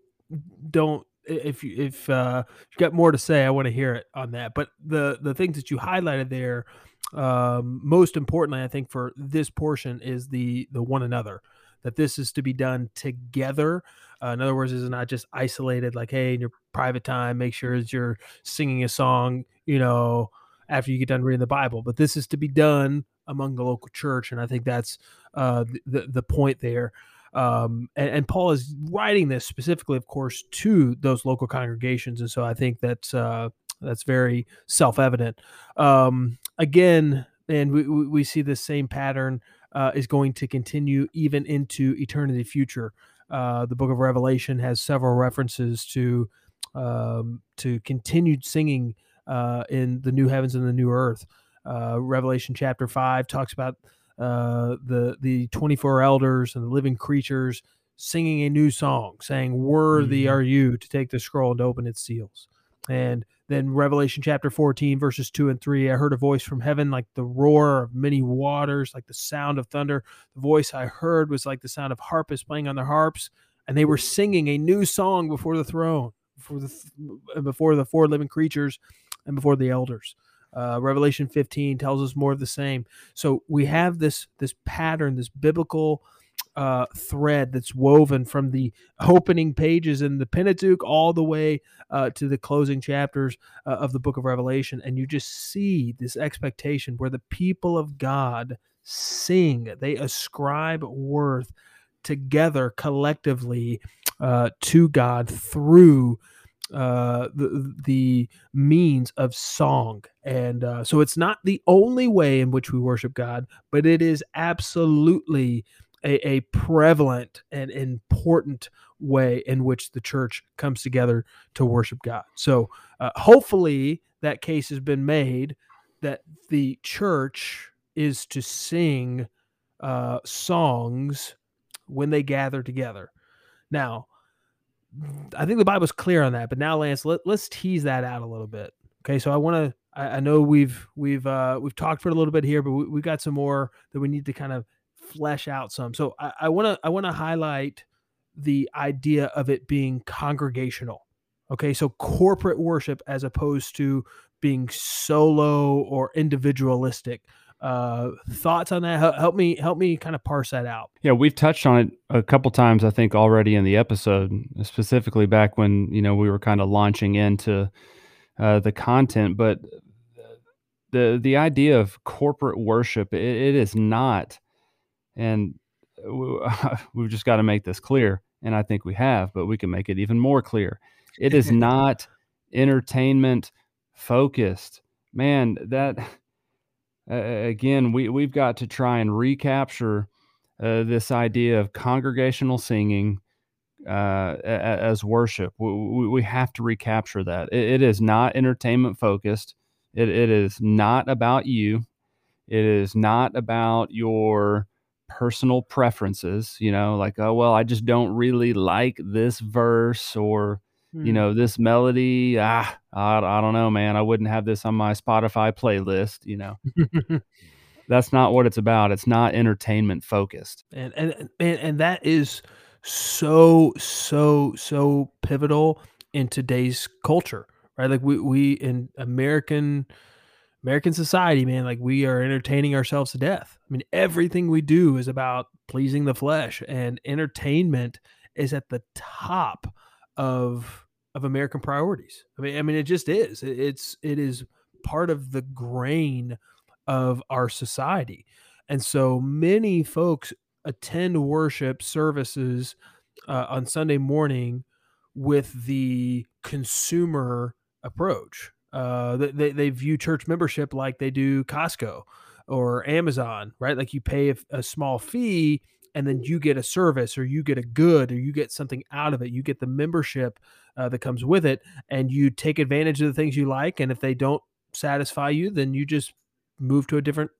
don't if you if uh, you got more to say, I want to hear it on that. But the the things that you highlighted there um, most importantly, I think for this portion is the the one another that this is to be done together. Uh, in other words, it's not just isolated. Like, hey, in your private time, make sure that you're singing a song, you know, after you get done reading the Bible. But this is to be done among the local church, and I think that's uh, the the point there. Um, and, and, Paul is writing this specifically, of course, to those local congregations, and so I think that's uh, that's very self evident. Um, again, and we, we see the same pattern uh, is going to continue even into eternity future. Uh, the book of Revelation has several references to um, to continued singing uh, in the new heavens and the new earth. Uh, Revelation chapter five talks about uh, the the 24 elders and the living creatures singing a new song, saying, Worthy Mhm. are you to take the scroll and open its seals. And then Revelation chapter 14, verses 2 and 3, I heard a voice from heaven like the roar of many waters, like the sound of thunder. The voice I heard was like the sound of harpists playing on their harps, and they were singing a new song before the throne, before the th- before the four living creatures, and before the elders. Uh, Revelation 15 tells us more of the same. So we have this this pattern, this biblical uh, thread that's woven from the opening pages in the Pentateuch all the way uh, to the closing chapters uh, of the book of Revelation. And you just see this expectation where the people of God sing, they ascribe worth together collectively uh, to God through. Uh, the the means of song, and uh, so it's not the only way in which we worship God, but it is absolutely a, a prevalent and important way in which the church comes together to worship God. So uh, hopefully that case has been made that the church is to sing uh, songs when they gather together. Now, I think the Bible's clear on that, but now Lance, let, let's tease that out a little bit. Okay, so I want to. I, I know we've we've uh, we've talked for a little bit here, but we, we got some more that we need to kind of flesh out some. So I want to I want to highlight the idea of it being congregational. Okay, so corporate worship as opposed to being solo or individualistic. Uh, thoughts on that? Help, me help me kind of parse that out. Yeah, we've touched on it a couple times, I think, already in the episode, specifically back when you know we were kind of launching into uh, the content. But the the idea of corporate worship, it, it is not, and <laughs> we've just got to make this clear. And I think we have, but we can make it even more clear. It is <laughs> not entertainment focused. Man, that uh, again, we we've got to try and recapture uh, this idea of congregational singing uh, as worship. We, we, have to recapture that. It, it is not entertainment focused. It, it is not about you. It is not about your personal preferences. You know, like oh well, I just don't really like this verse or Hmm. you know this melody. Ah, I, I don't know, man. I wouldn't have this on my Spotify playlist. You know. <laughs> That's not what it's about. It's not entertainment focused. and and and, and that is so so so pivotal in today's culture right like we we in american american society man like we are entertaining ourselves to death. I mean everything we do is about pleasing the flesh and entertainment is at the top of of american priorities. I mean i mean it just is. It- it's it is part of the grain of our society. And so many folks attend worship services uh, on Sunday morning with the consumer approach. Uh, they, they view church membership like they do Costco or Amazon, right? Like you pay a, a small fee and then you get a service or you get a good or you get something out of it. You get the membership uh, that comes with it and you take advantage of the things you like. And if they don't satisfy you, then you just move to a different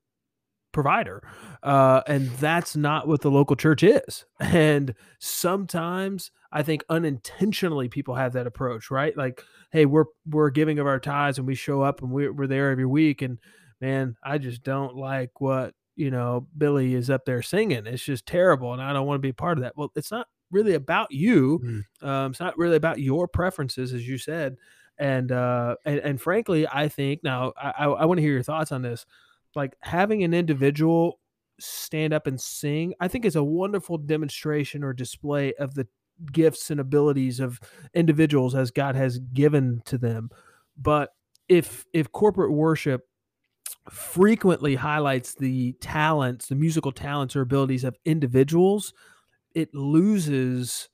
provider. Uh, and that's not what the local church is. And sometimes I think unintentionally people have that approach, right? Like, hey, we're we're giving of our tithes and we show up and we're, we're there every week. And man, I just don't like what you know Billy is up there singing. It's just terrible, and I don't want to be part of that. Well, it's not really about you. Mm. Um, it's not really about your preferences, as you said. And uh, and, and frankly, I think now I, I, I want to hear your thoughts on this like having an individual stand up and sing, I think is a wonderful demonstration or display of the gifts and abilities of individuals as God has given to them. But if if corporate worship frequently highlights the talents, the musical talents or abilities of individuals, it loses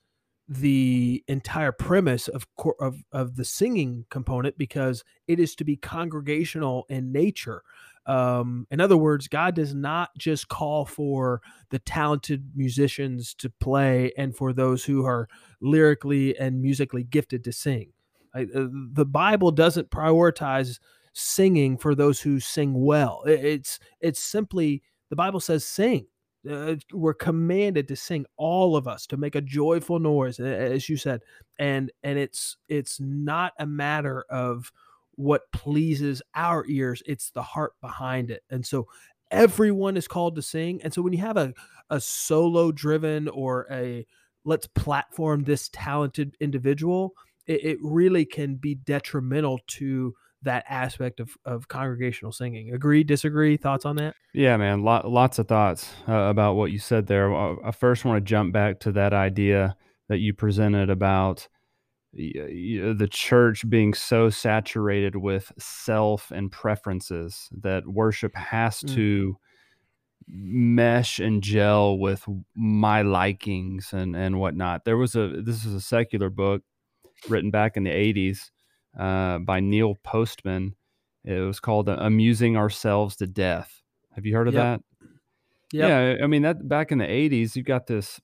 the entire premise of, of of the singing component because it is to be congregational in nature. Um, in other words, God does not just call for the talented musicians to play and for those who are lyrically and musically gifted to sing. I, uh, the Bible doesn't prioritize singing for those who sing well. It, it's it's simply the Bible says sing. Uh, we're commanded to sing all of us to make a joyful noise as you said and and it's it's not a matter of what pleases our ears it's the heart behind it and so everyone is called to sing and so when you have a a solo driven or a let's platform this talented individual it, it really can be detrimental to that aspect of, of congregational singing. Agree, disagree? Thoughts on that? Yeah, man. Lot, lots of thoughts uh, about what you said there. I first want to jump back to that idea that you presented about the church being so saturated with self and preferences that worship has mm. to mesh and gel with my likings and and whatnot. There was a this is a secular book written back in the 80s uh, by Neil Postman. It was called "Amusing Ourselves to Death." Have you heard of yep. that? Yep. Yeah, I mean that back in the '80s, you got this,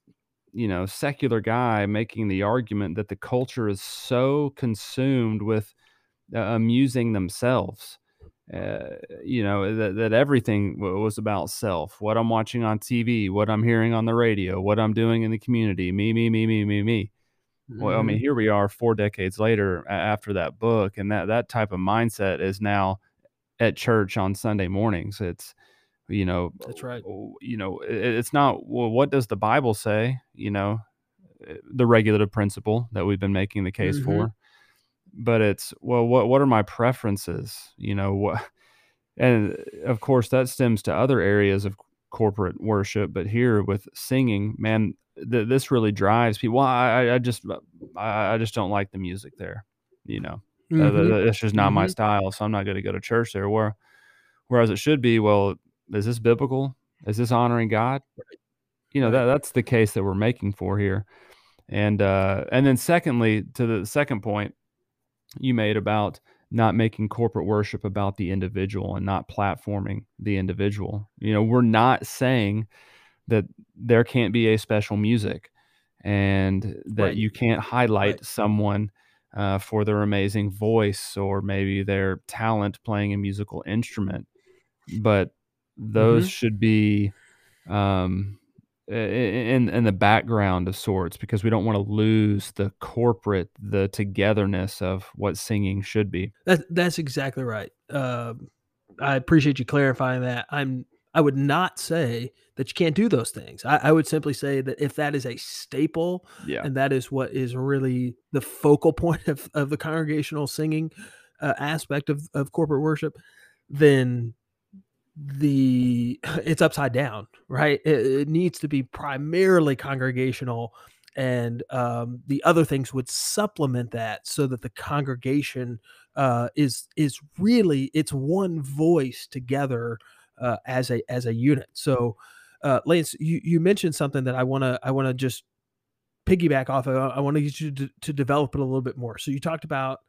you know, secular guy making the argument that the culture is so consumed with uh, amusing themselves. Uh, you know that, that everything was about self what i'm watching on tv what i'm hearing on the radio what i'm doing in the community me me me me me me well, I mean, mm-hmm. here we are four decades later after that book, and that that type of mindset is now at church on Sunday mornings. It's you know that's right. You know, it's not well. What does the Bible say? You know, eh, the regulative principle that we've been making the case mm-hmm. for, but it's well, what what are my preferences? You know what, <laughs> and of course that stems to other areas of corporate worship, but here with singing, man, th- this really drives people. Well, I, I just I, I, just don't like the music there. You know, uh, mm-hmm. it's just not mm-hmm. my style, so I'm not going to go to church there. Where, whereas it should be, well, is this biblical? Is this honoring God? You know, that that's the case that we're making for here. And uh, and then secondly, to the second point you made about not making corporate worship about the individual and not platforming the individual. You know, we're not saying that there can't be a special music and that right. you can't highlight right. someone uh, for their amazing voice or maybe their talent playing a musical instrument but those mm-hmm. should be um, in in the background of sorts because we don't want to lose the corporate the togetherness of what singing should be that, that's exactly right uh, i appreciate you clarifying that i'm I would not say that you can't do those things. I, I, would simply say that if that is a staple, yeah. and that is what is really the focal point of, of the congregational singing uh, aspect of, of corporate worship, then the <sighs> it's upside down, right? It, it needs to be primarily congregational, and um, the other things would supplement that so that the congregation uh, is is really it's one voice together uh, as a as a unit. So, uh, Lance, you, you mentioned something that I want to I want to just piggyback off of. I want to get you to, to develop it a little bit more. So you talked about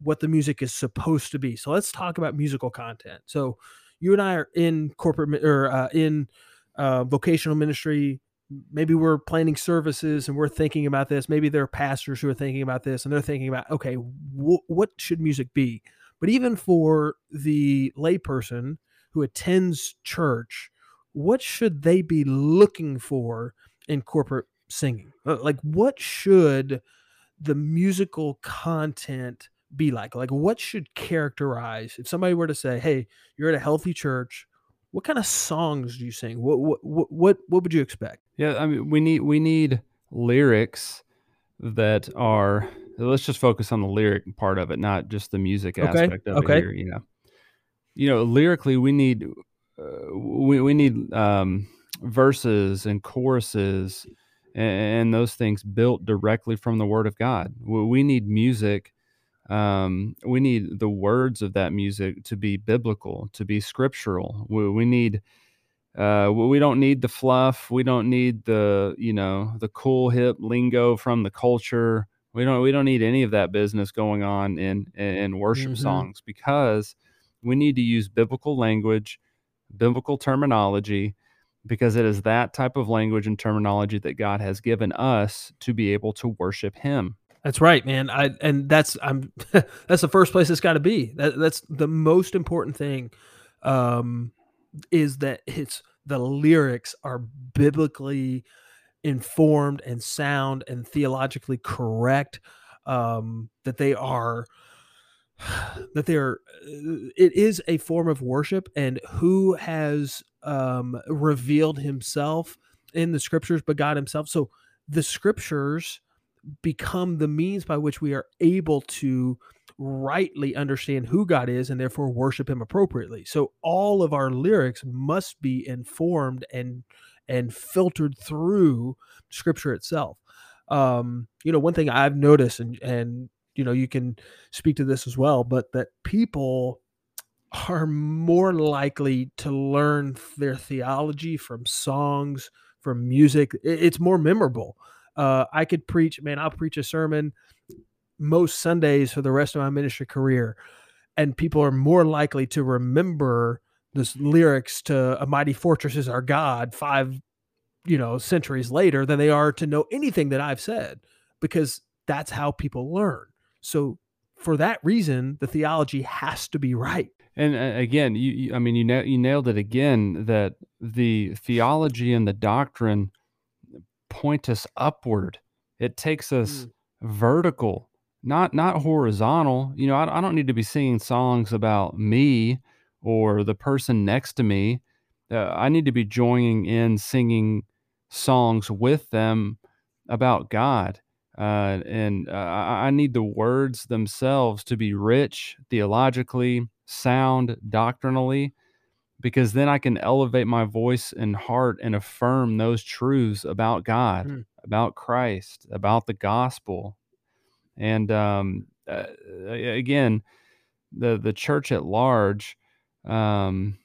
what the music is supposed to be. So let's talk about musical content. So you and I are in corporate or uh, in uh, vocational ministry. Maybe we're planning services and we're thinking about this. Maybe there are pastors who are thinking about this and they're thinking about, okay, wh- what should music be? But even for the layperson who attends church, what should they be looking for in corporate singing? Uh, like, what should the musical content be like? Like, what should characterize if somebody were to say, "Hey, you're at a healthy church," what kind of songs do you sing? What what what what would you expect? Yeah, I mean, we need we need lyrics that are. Let's just focus on the lyric part of it, not just the music okay. aspect of okay. it here. You know, you know, lyrically, we need uh, we we need um, verses and choruses and, and, those things built directly from the Word of God. We, we need music. Um, we need the words of that music to be biblical, to be scriptural. We, we need. Uh, we don't need the fluff. We don't need the you know the cool hip lingo from the culture. We don't we don't need any of that business going on in in worship mm-hmm. songs because we need to use biblical language, biblical terminology, because it is that type of language and terminology that God has given us to be able to worship Him. That's right, man. I and that's I'm <laughs> that's the first place it's got to be. That, that's the most important thing. Um, is that it's the lyrics are biblically informed and sound and theologically correct um, that they are <sighs> that they're uh, it is a form of worship and who has um, revealed himself in the scriptures but god himself so the scriptures become the means by which we are able to rightly understand who God is and therefore worship him appropriately. So all of our lyrics must be informed and and filtered through scripture itself. Um, you know, one thing I've noticed and and you know, you can speak to this as well, but that people are more likely to learn their theology from songs, from music. It's more memorable. Uh, I could preach, man, I'll preach a sermon most Sundays for the rest of my ministry career. And people are more likely to remember this lyrics to A Mighty Fortress is Our God five, you know, centuries later than they are to know anything that I've said because that's how people learn. So for that reason, the theology has to be right. And uh, again, you, you, I mean, you, na- you nailed it again that the theology and the doctrine point us upward. It takes us mm. vertical not not horizontal. You know, I, I don't need to be singing songs about me or the person next to me. Uh, I need to be joining in singing songs with them about God. Uh, and uh, I, I need the words themselves to be rich theologically, sound doctrinally, because then I can elevate my voice and heart and affirm those truths about God, mm. about Christ, about the gospel, and um, uh, again, the the church at large um,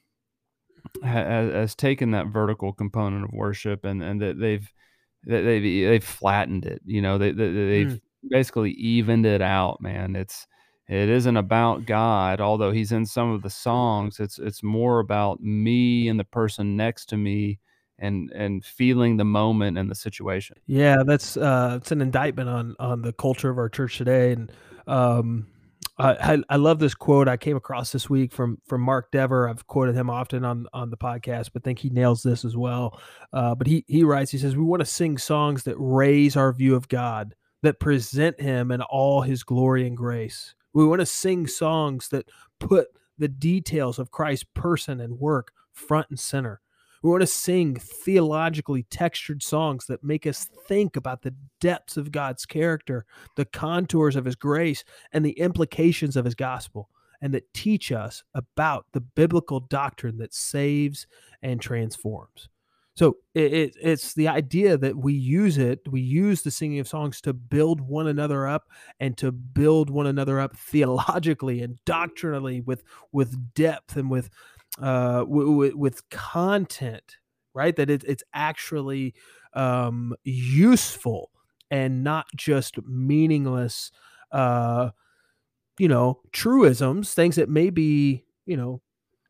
has, has, taken that vertical component of worship, and and that they've they've they've flattened it. You know, they, they they've mm. basically evened it out. Man, it's it isn't about God, although He's in some of the songs. It's it's more about me and the person next to me and and feeling the moment and the situation. Yeah, that's uh, it's an indictment on on the culture of our church today, and um, I, I love this quote I came across this week from from Mark Dever. I've quoted him often on on the podcast, but think he nails this as well. Uh, but he he writes, he says, we want to sing songs that raise our view of God, that present Him in all His glory and grace. We want to sing songs that put the details of Christ's person and work front and center. We want to sing theologically textured songs that make us think about the depths of God's character, the contours of his grace, and the implications of his gospel, and that teach us about the biblical doctrine that saves and transforms. So it, it, it's the idea that we use it, we use the singing of songs to build one another up and to build one another up theologically and doctrinally with with depth and with uh, w- w- with content, right? That it, it's actually um, useful and not just meaningless, uh, you know, truisms, things that may be, you know,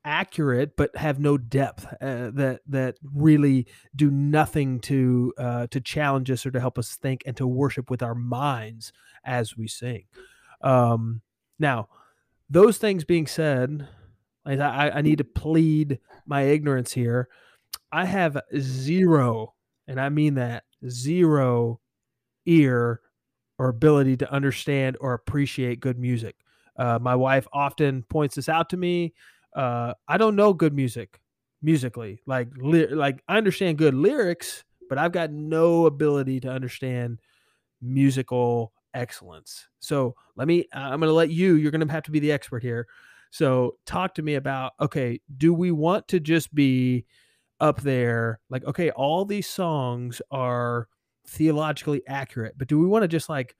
accurate but have no depth uh, that that really do nothing to uh, to challenge us or to help us think and to worship with our minds as we sing. Um, now, those things being said, I, I need to plead my ignorance here. I have zero, and I mean that zero ear or ability to understand or appreciate good music. Uh, my wife often points this out to me. Uh, I don't know good music musically. Like, li- like I understand good lyrics, but I've got no ability to understand musical excellence. So let me. I'm going to let you. You're going to have to be the expert here. So talk to me about okay, do we want to just be up there like okay, all these songs are theologically accurate, but do we want to just like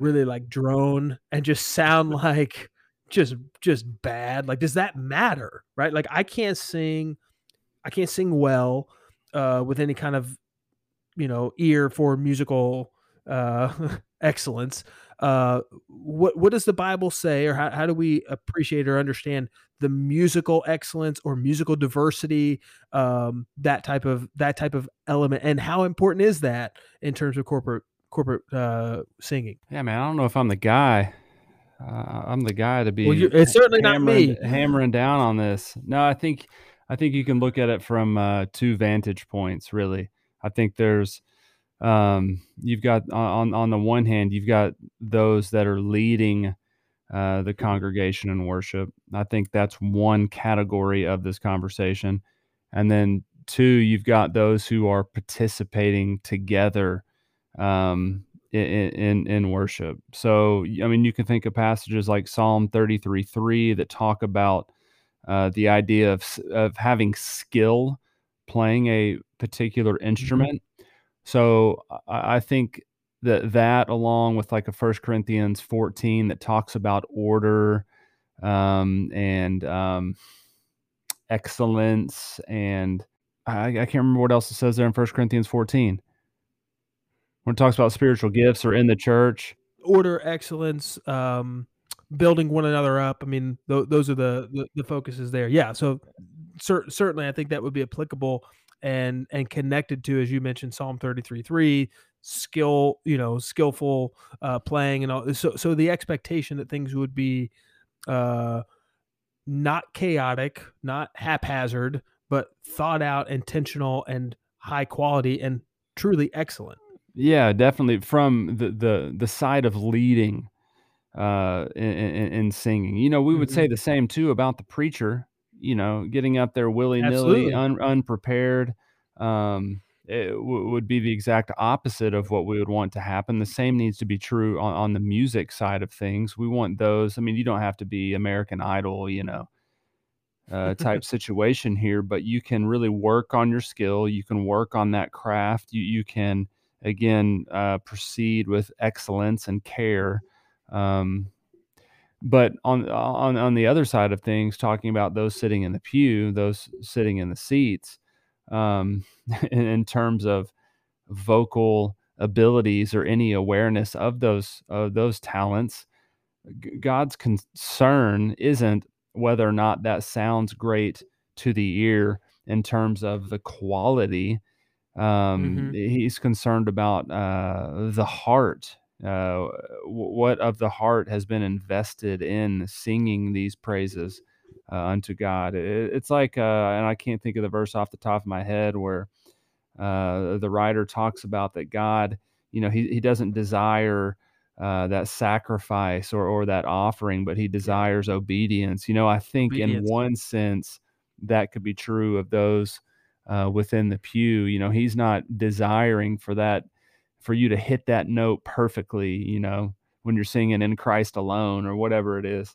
really like drone and just sound <laughs> like just just bad? Like does that matter? Right? Like I can't sing I can't sing well uh with any kind of you know ear for musical uh <laughs> excellence uh, what what does the Bible say, or how, how do we appreciate or understand the musical excellence or musical diversity, um, that type of that type of element, and how important is that in terms of corporate corporate uh, singing? Yeah, man, I don't know if I'm the guy. Uh, I'm the guy to be. Well, it's certainly not me hammering down on this. No, I think I think you can look at it from uh, two vantage points, really. I think there's um, you've got on on the one hand, you've got those that are leading uh, the congregation in worship. I think that's one category of this conversation, and then two, you've got those who are participating together um, in, in in worship. So, I mean, you can think of passages like Psalm thirty three three that talk about uh, the idea of of having skill playing a particular Mm-hmm. instrument. So I, I think that that along with like a First Corinthians 14 that talks about order um, and um, excellence and I, I can't remember what else it says there in First Corinthians 14 when it talks about spiritual gifts or in the church. Order, excellence, um, building one another up. I mean, th- those are the, the the focuses there. Yeah. So cer- certainly, I think that would be applicable and and connected to, as you mentioned, Psalm thirty three three skill you know skillful uh playing and all so so the expectation that things would be uh not chaotic not haphazard but thought out intentional and high quality and truly excellent Yeah, definitely from the the the side of leading uh in, in, in singing. You know, we would Mhm. say the same too about the preacher, you know, getting up there willy-nilly, un, unprepared. Um it w- would be the exact opposite of what we would want to happen. The same needs to be true on, on the music side of things. We want those. I mean, you don't have to be American Idol, you know, uh, type <laughs> situation here, but you can really work on your skill. You can work on that craft. You you can again uh, proceed with excellence and care. Um, but on on on the other side of things, talking about those sitting in the pew, those sitting in the seats, um, <laughs> in, in terms of vocal abilities or any awareness of those of those talents, God's concern isn't whether or not that sounds great to the ear in terms of the quality. Um, hmm he's concerned about uh, the heart. Uh, w- what of the heart has been invested in singing these praises uh, unto God? It, it's like, uh, and I can't think of the verse off the top of my head where uh, the writer talks about that God, you know, he, he doesn't desire uh, that sacrifice or, or that offering, but he desires obedience. You know, I think in one sense that could be true of those uh, within the pew. You know, he's not desiring for that, for you to hit that note perfectly, you know, when you're singing in Christ alone or whatever it is,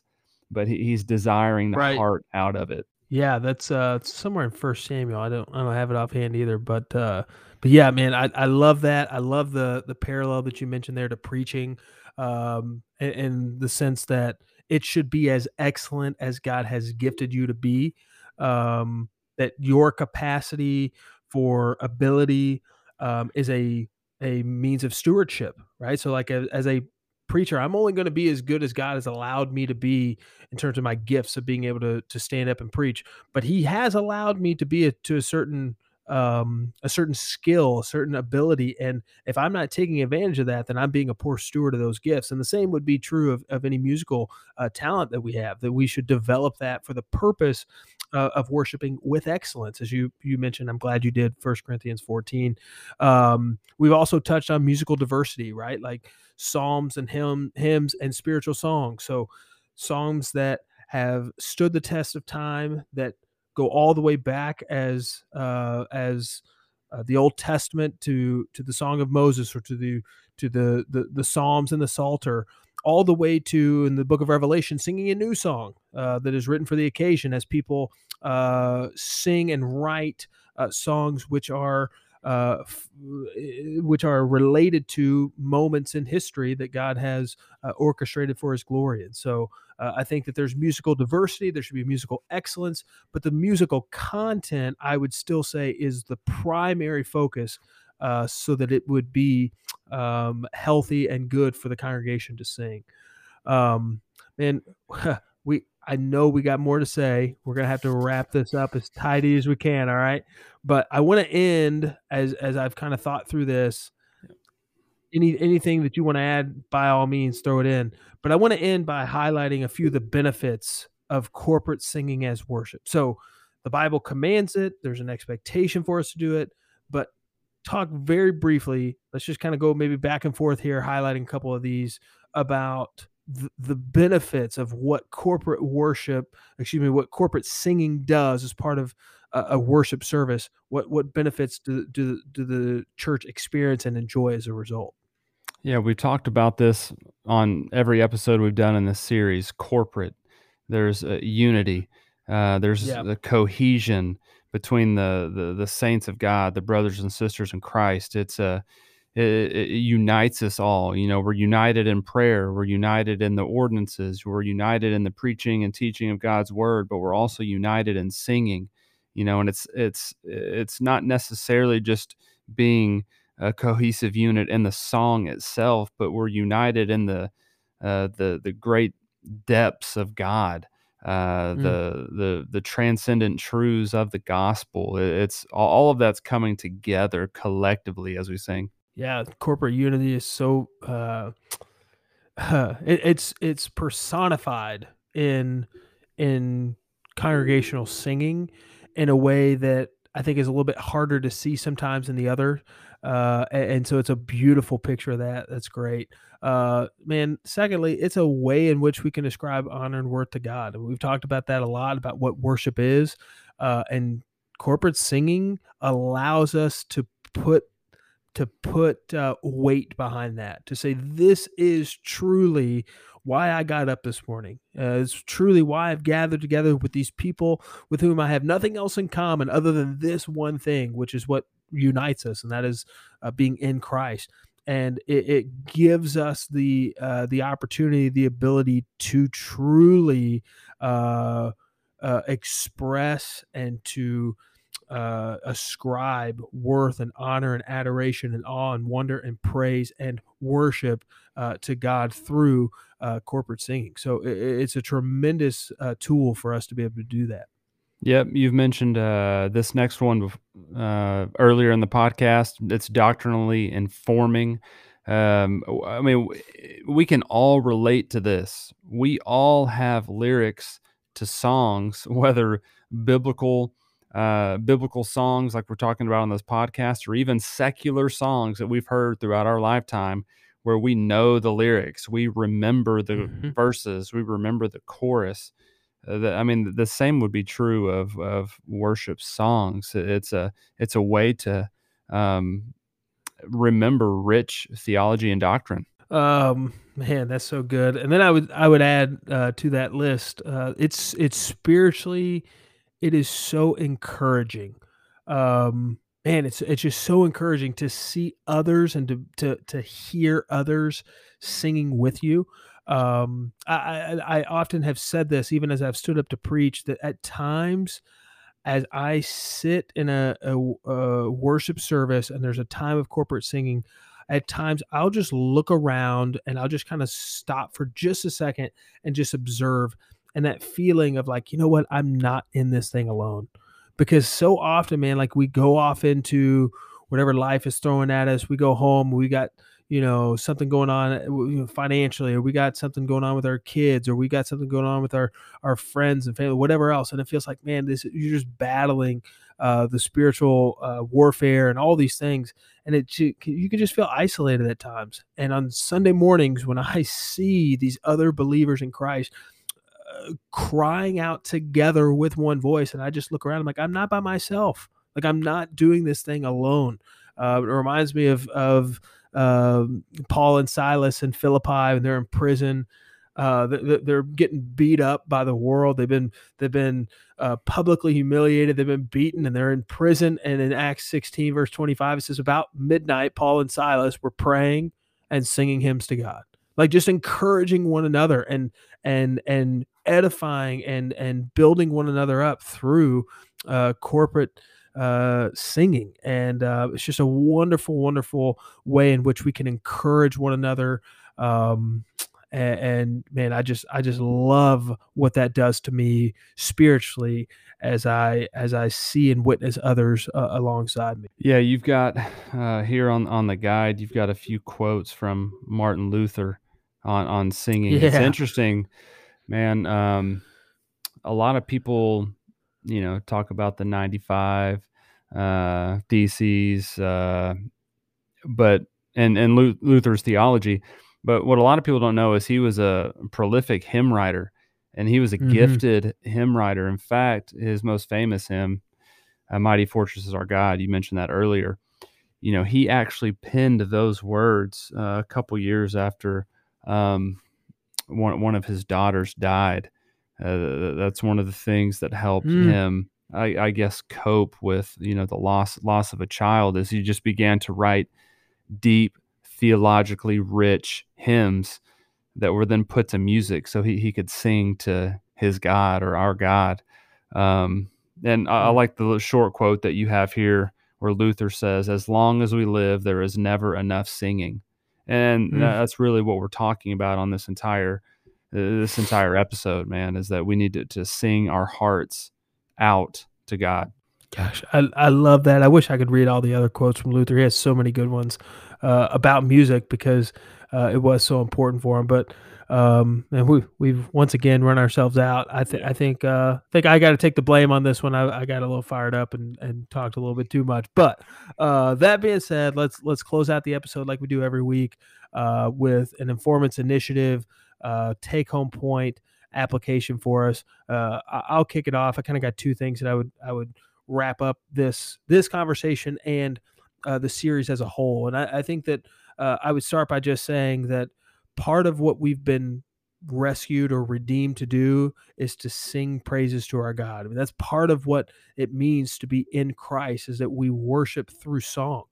but he, he's desiring the right heart out of it. Yeah, that's uh it's somewhere in First Samuel. I don't I don't have it offhand either, but uh but yeah, man, I, I love that. I love the the parallel that you mentioned there to preaching, um, in, in the sense that it should be as excellent as God has gifted you to be. Um, that your capacity for ability um, is a a means of stewardship, right? So like as, as a preacher, I'm only going to be as good as God has allowed me to be in terms of my gifts of being able to to stand up and preach but he has allowed me to be a, to a certain um a certain skill a certain ability and if i'm not taking advantage of that then i'm being a poor steward of those gifts and the same would be true of, of any musical uh, talent that we have that we should develop that for the purpose uh, of worshiping with excellence as you you mentioned i'm glad you did First corinthians 14 um we've also touched on musical diversity right? Like psalms and hymn hymns and spiritual songs. So songs that have stood the test of time that go all the way back as uh, as uh, the Old Testament to to the Song of Moses or to the to the, the the Psalms and the Psalter, all the way to in the Book of Revelation, singing a new song uh, that is written for the occasion as people uh, sing and write uh, songs which are uh, f- which are related to moments in history that God has uh, orchestrated for His glory. And so uh, I think that there's musical diversity, there should be musical excellence, but the musical content, I would still say, is the primary focus. Uh, so that it would be um, healthy and good for the congregation to sing. Um, and <laughs> we, I know we got more to say. We're gonna have to wrap this up as tidy as we can. All right, but I want to end as as I've kind of thought through this any anything that you want to add, by all means, throw it in. But I want to end by highlighting a few of the benefits of corporate singing as worship. So the Bible commands it. There's an expectation for us to do it, but talk very briefly. Let's just kind of go maybe back and forth here, highlighting a couple of these about the, benefits of what corporate worship, excuse me, what corporate singing does as part of a, a worship service. What what benefits do, do do the church experience and enjoy as a result? Yeah, we've talked about this on every episode we've done in this series. Corporate, there's unity, uh, there's Yeah. the cohesion between the, the the saints of God, the brothers and sisters in Christ. It's a it, it unites us all. You know, we're united in prayer, we're united in the ordinances, we're united in the preaching and teaching of God's word, but we're also united in singing. You know, and it's it's it's not necessarily just being a cohesive unit in the song itself, but we're united in the uh, the the great depths of God, uh, Mm. the the the transcendent truths of the gospel. It's all, of that's coming together collectively as we sing. Yeah, corporate unity is so uh, <sniffs> it, it's it's personified in in congregational singing in a way that I think is a little bit harder to see sometimes in the other. Uh, a- and, so it's a beautiful picture of that. That's great. Uh, man, secondly, it's a way in which we can ascribe honor and worth to God. And we've talked about that a lot about what worship is. Uh, and corporate singing allows us to put to put uh, weight behind that to say this is truly why I got up this morning. Uh, it's truly why I've gathered together with these people with whom I have nothing else in common other than this one thing, which is what unites us, and that is uh, being in Christ. And it, it gives us the uh, the opportunity, the ability to truly uh, uh, express and to uh, ascribe worth and honor and adoration and awe and wonder and praise and worship uh, to God through uh, corporate singing. So i- i- it's a tremendous uh, tool for us to be able to do that. Yep, you've mentioned uh, this next one uh, earlier in the podcast. It's doctrinally informing. Um, I mean, we can all relate to this. We all have lyrics to songs, <laughs> whether biblical, uh, biblical songs like we're talking about on this podcast, or even secular songs that we've heard throughout our lifetime, where we know the lyrics, we remember the Mhm. verses, we remember the chorus. Uh, the, I mean, the same would be true of of worship songs. It's a it's a way to um, remember rich theology and doctrine. Um, man, that's so good. And then I would I would add uh, to that list. Uh, it's it's spiritually, it is so encouraging. Um, man, it's it's just so encouraging to see others and to to to hear others singing with you. Um, I, I often have said this, even as I've stood up to preach, that at times as I sit in a, a, a worship service and there's a time of corporate singing, at times I'll just look around and I'll just kind of stop for just a second and just observe. And that feeling of like, you know what, I'm not in this thing alone. Because so often, man, like we go off into whatever life is throwing at us. We go home, we got, you know, something going on know, financially, or we got something going on with our kids, or we got something going on with our our friends and family, whatever else. And it feels like, man, this you're just battling uh, the spiritual uh, warfare and all these things, and it you can just feel isolated at times. And on Sunday mornings, when <laughs> I see these other believers in Christ uh, crying out together with one voice, and I just look around, I'm like, I'm not by myself. Like I'm not doing this thing alone. Uh, it reminds me of of um, Paul and Silas in Philippi, and they're in prison. Uh, th- th- they're getting beat up by the world. They've been they've been uh, publicly humiliated. They've been beaten, and they're in prison. And in Acts 16, verse 25, it says, "About midnight, Paul and Silas were praying and singing hymns to God, like just encouraging one another and and and edifying and and building one another up through uh, corporate." Uh singing and uh it's just a wonderful wonderful way in which we can encourage one another um and, and man i just i just love what that does to me spiritually as i as i see and witness others uh, alongside me Yeah, you've got uh, here on on the guide. You've got a few quotes from Martin Luther on on <laughs> singing. Yeah. It's interesting, man. Um, a lot of people you know, talk about the 95 uh, theses, uh, but and and Luther's theology. But what a lot of people don't know is he was a prolific hymn writer, and he was a mm-hmm. gifted hymn writer. In fact, his most famous hymn, "A Mighty Fortress is Our God," you mentioned that earlier. You know, he actually penned those words uh, a couple years after um, one one of his daughters died. Uh, that's one of the things that helped mm. him, I, I, guess, cope with you know the loss loss of a child. As he just began to write deep, theologically rich hymns that were then put to music, so he he could sing to his God or our God. Um, and I, I hmm. like the short quote that you have here, where Luther says, "As long as we live, there is never enough singing." and mm. that's really what we're talking about on this entire this entire episode man is that we need to, to sing our hearts out to god gosh I, I love that i wish i could read all the other quotes from luther he has so many good ones uh, about music because uh, it was so important for him but um, and we we've once again run ourselves out. I think I think uh, think I got to take the blame on this one. I, I, got a little fired up and, and talked a little bit too much. But uh, that being said, let's let's close out the episode like we do every week uh, with an informants initiative uh, take home point application for us. Uh, I, will kick it off. I kind of got two things that I would I would wrap up this this conversation and uh, the series as a whole. And I, I think that uh, I would start by just saying that part of what we've been rescued or redeemed to do is to sing praises to our God. I mean, that's part of what it means to be in Christ is that we worship through song.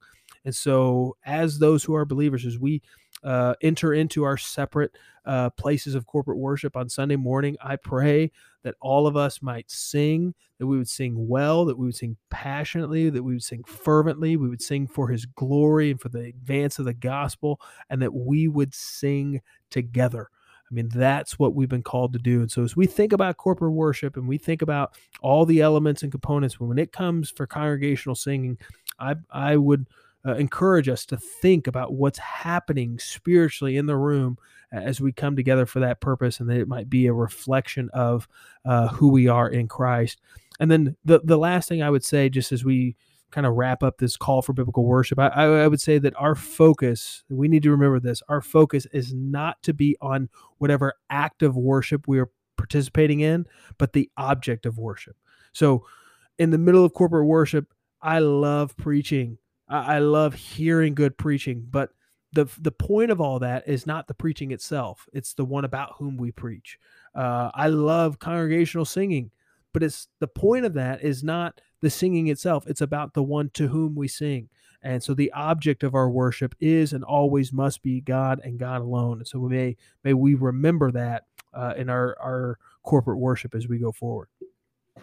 And so, as those who are believers, as we uh, enter into our separate uh, places of corporate worship on Sunday morning, I pray that all of us might sing, that we would sing well, that we would sing passionately, that we would sing fervently, we would sing for his glory and for the advance of the gospel, and that we would sing together. I mean, that's what we've been called to do. And so, as we think about corporate worship and we think about all the elements and components, when it comes for congregational singing, I, I would uh, encourage us to think about what's happening spiritually in the room as we come together for that purpose, and that it might be a reflection of uh, who we are in Christ. And then the the last thing I would say, just as we kind of wrap up this call for biblical worship, I, I would say that our focus, we need to remember this, our focus is not to be on whatever act of worship we are participating in, but the object of worship. So, in the middle of corporate worship, I love preaching. I, I love hearing good preaching, but the the point of all that is not the preaching itself; it's the one about whom we preach. Uh, I love congregational singing, but it's the point of that is not the singing itself; it's about the one to whom we sing. And so the object of our worship is and always must be God and God alone. And so we may may we remember that uh, in our our corporate worship as we go forward.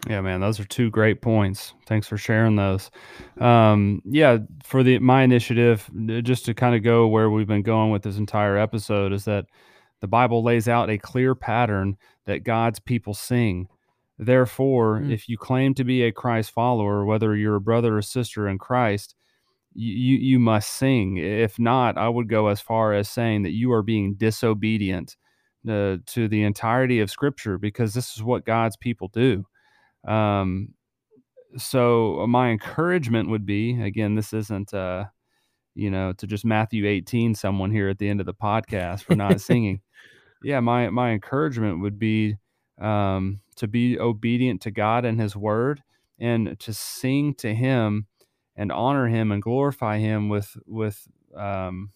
Yeah, man, those are two great points. Thanks for sharing those. Um, yeah, for the my initiative, just to kind of go where we've been going with this entire episode, is that the Bible lays out a clear pattern that God's people sing. Therefore, mm. if you claim to be a Christ follower, whether you're a brother or sister in Christ, you you must sing. If not, I would go as far as saying that you are being disobedient uh, to the entirety of Scripture because this is what God's people do. Um, so uh, my encouragement would be again, this isn't uh, you know, to just Matthew 18 someone here at the end of the podcast for not <laughs> singing. Yeah, my my encouragement would be um, to be obedient to God and His Word, and to sing to Him, and honor Him and glorify Him with with um,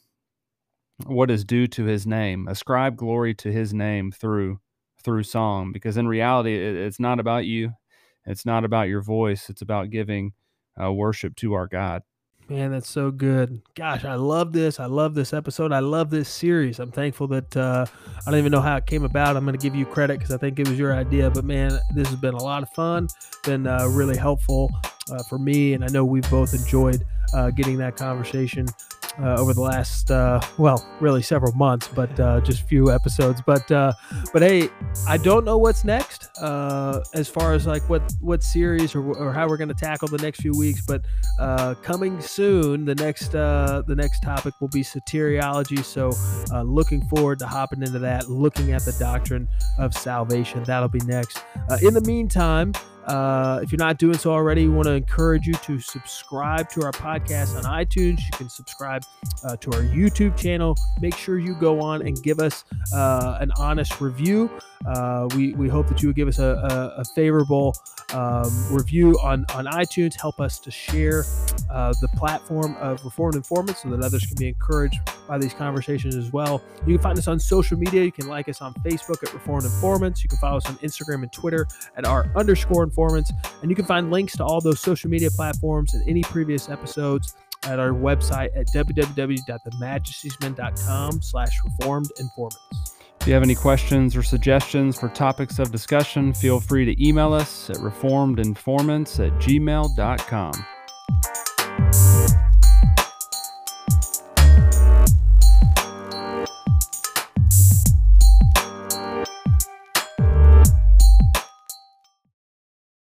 what is due to His name. Ascribe glory to His name through through song, because in reality, it, it's not about you. It's not about your voice, it's about giving uh, worship to our God. Man, that's so good. Gosh, I love this. I love this episode. I love this series. I'm thankful that uh, I don't even know how it came about. I'm going to give you credit because I think it was your idea. But man, this has been a lot of fun, been uh, really helpful uh, for me. And I know we've both enjoyed uh, getting that conversation uh, over the last uh, well really several months but uh, just few episodes. But uh, but hey i don't know what's next uh, as far as like what what series or, or how we're going to tackle the next few weeks. But uh, coming soon the next the next topic will be soteriology. So looking forward to hopping into that looking at the doctrine of salvation. That'll be next. In the meantime Uh, if you're not doing so already, we want to encourage you to subscribe to our podcast on iTunes. You can subscribe uh, to our YouTube channel. Make sure you go on and give us uh, an honest review. Uh, we, we hope that you would give us a, a, a favorable um, review on, on iTunes. Help us to share uh, the platform of Reformed Informants so that others can be encouraged by these conversations as well. You can find us on social media. You can like us on Facebook at Reformed Informants. You can follow us on Instagram and Twitter at our underscore informants. And you can find links to all those social media platforms and any previous episodes at our website at www.themajesties.com slash reformed informants. If you have any questions or suggestions for topics of discussion, feel free to email us at reformedinformants at gmail.com.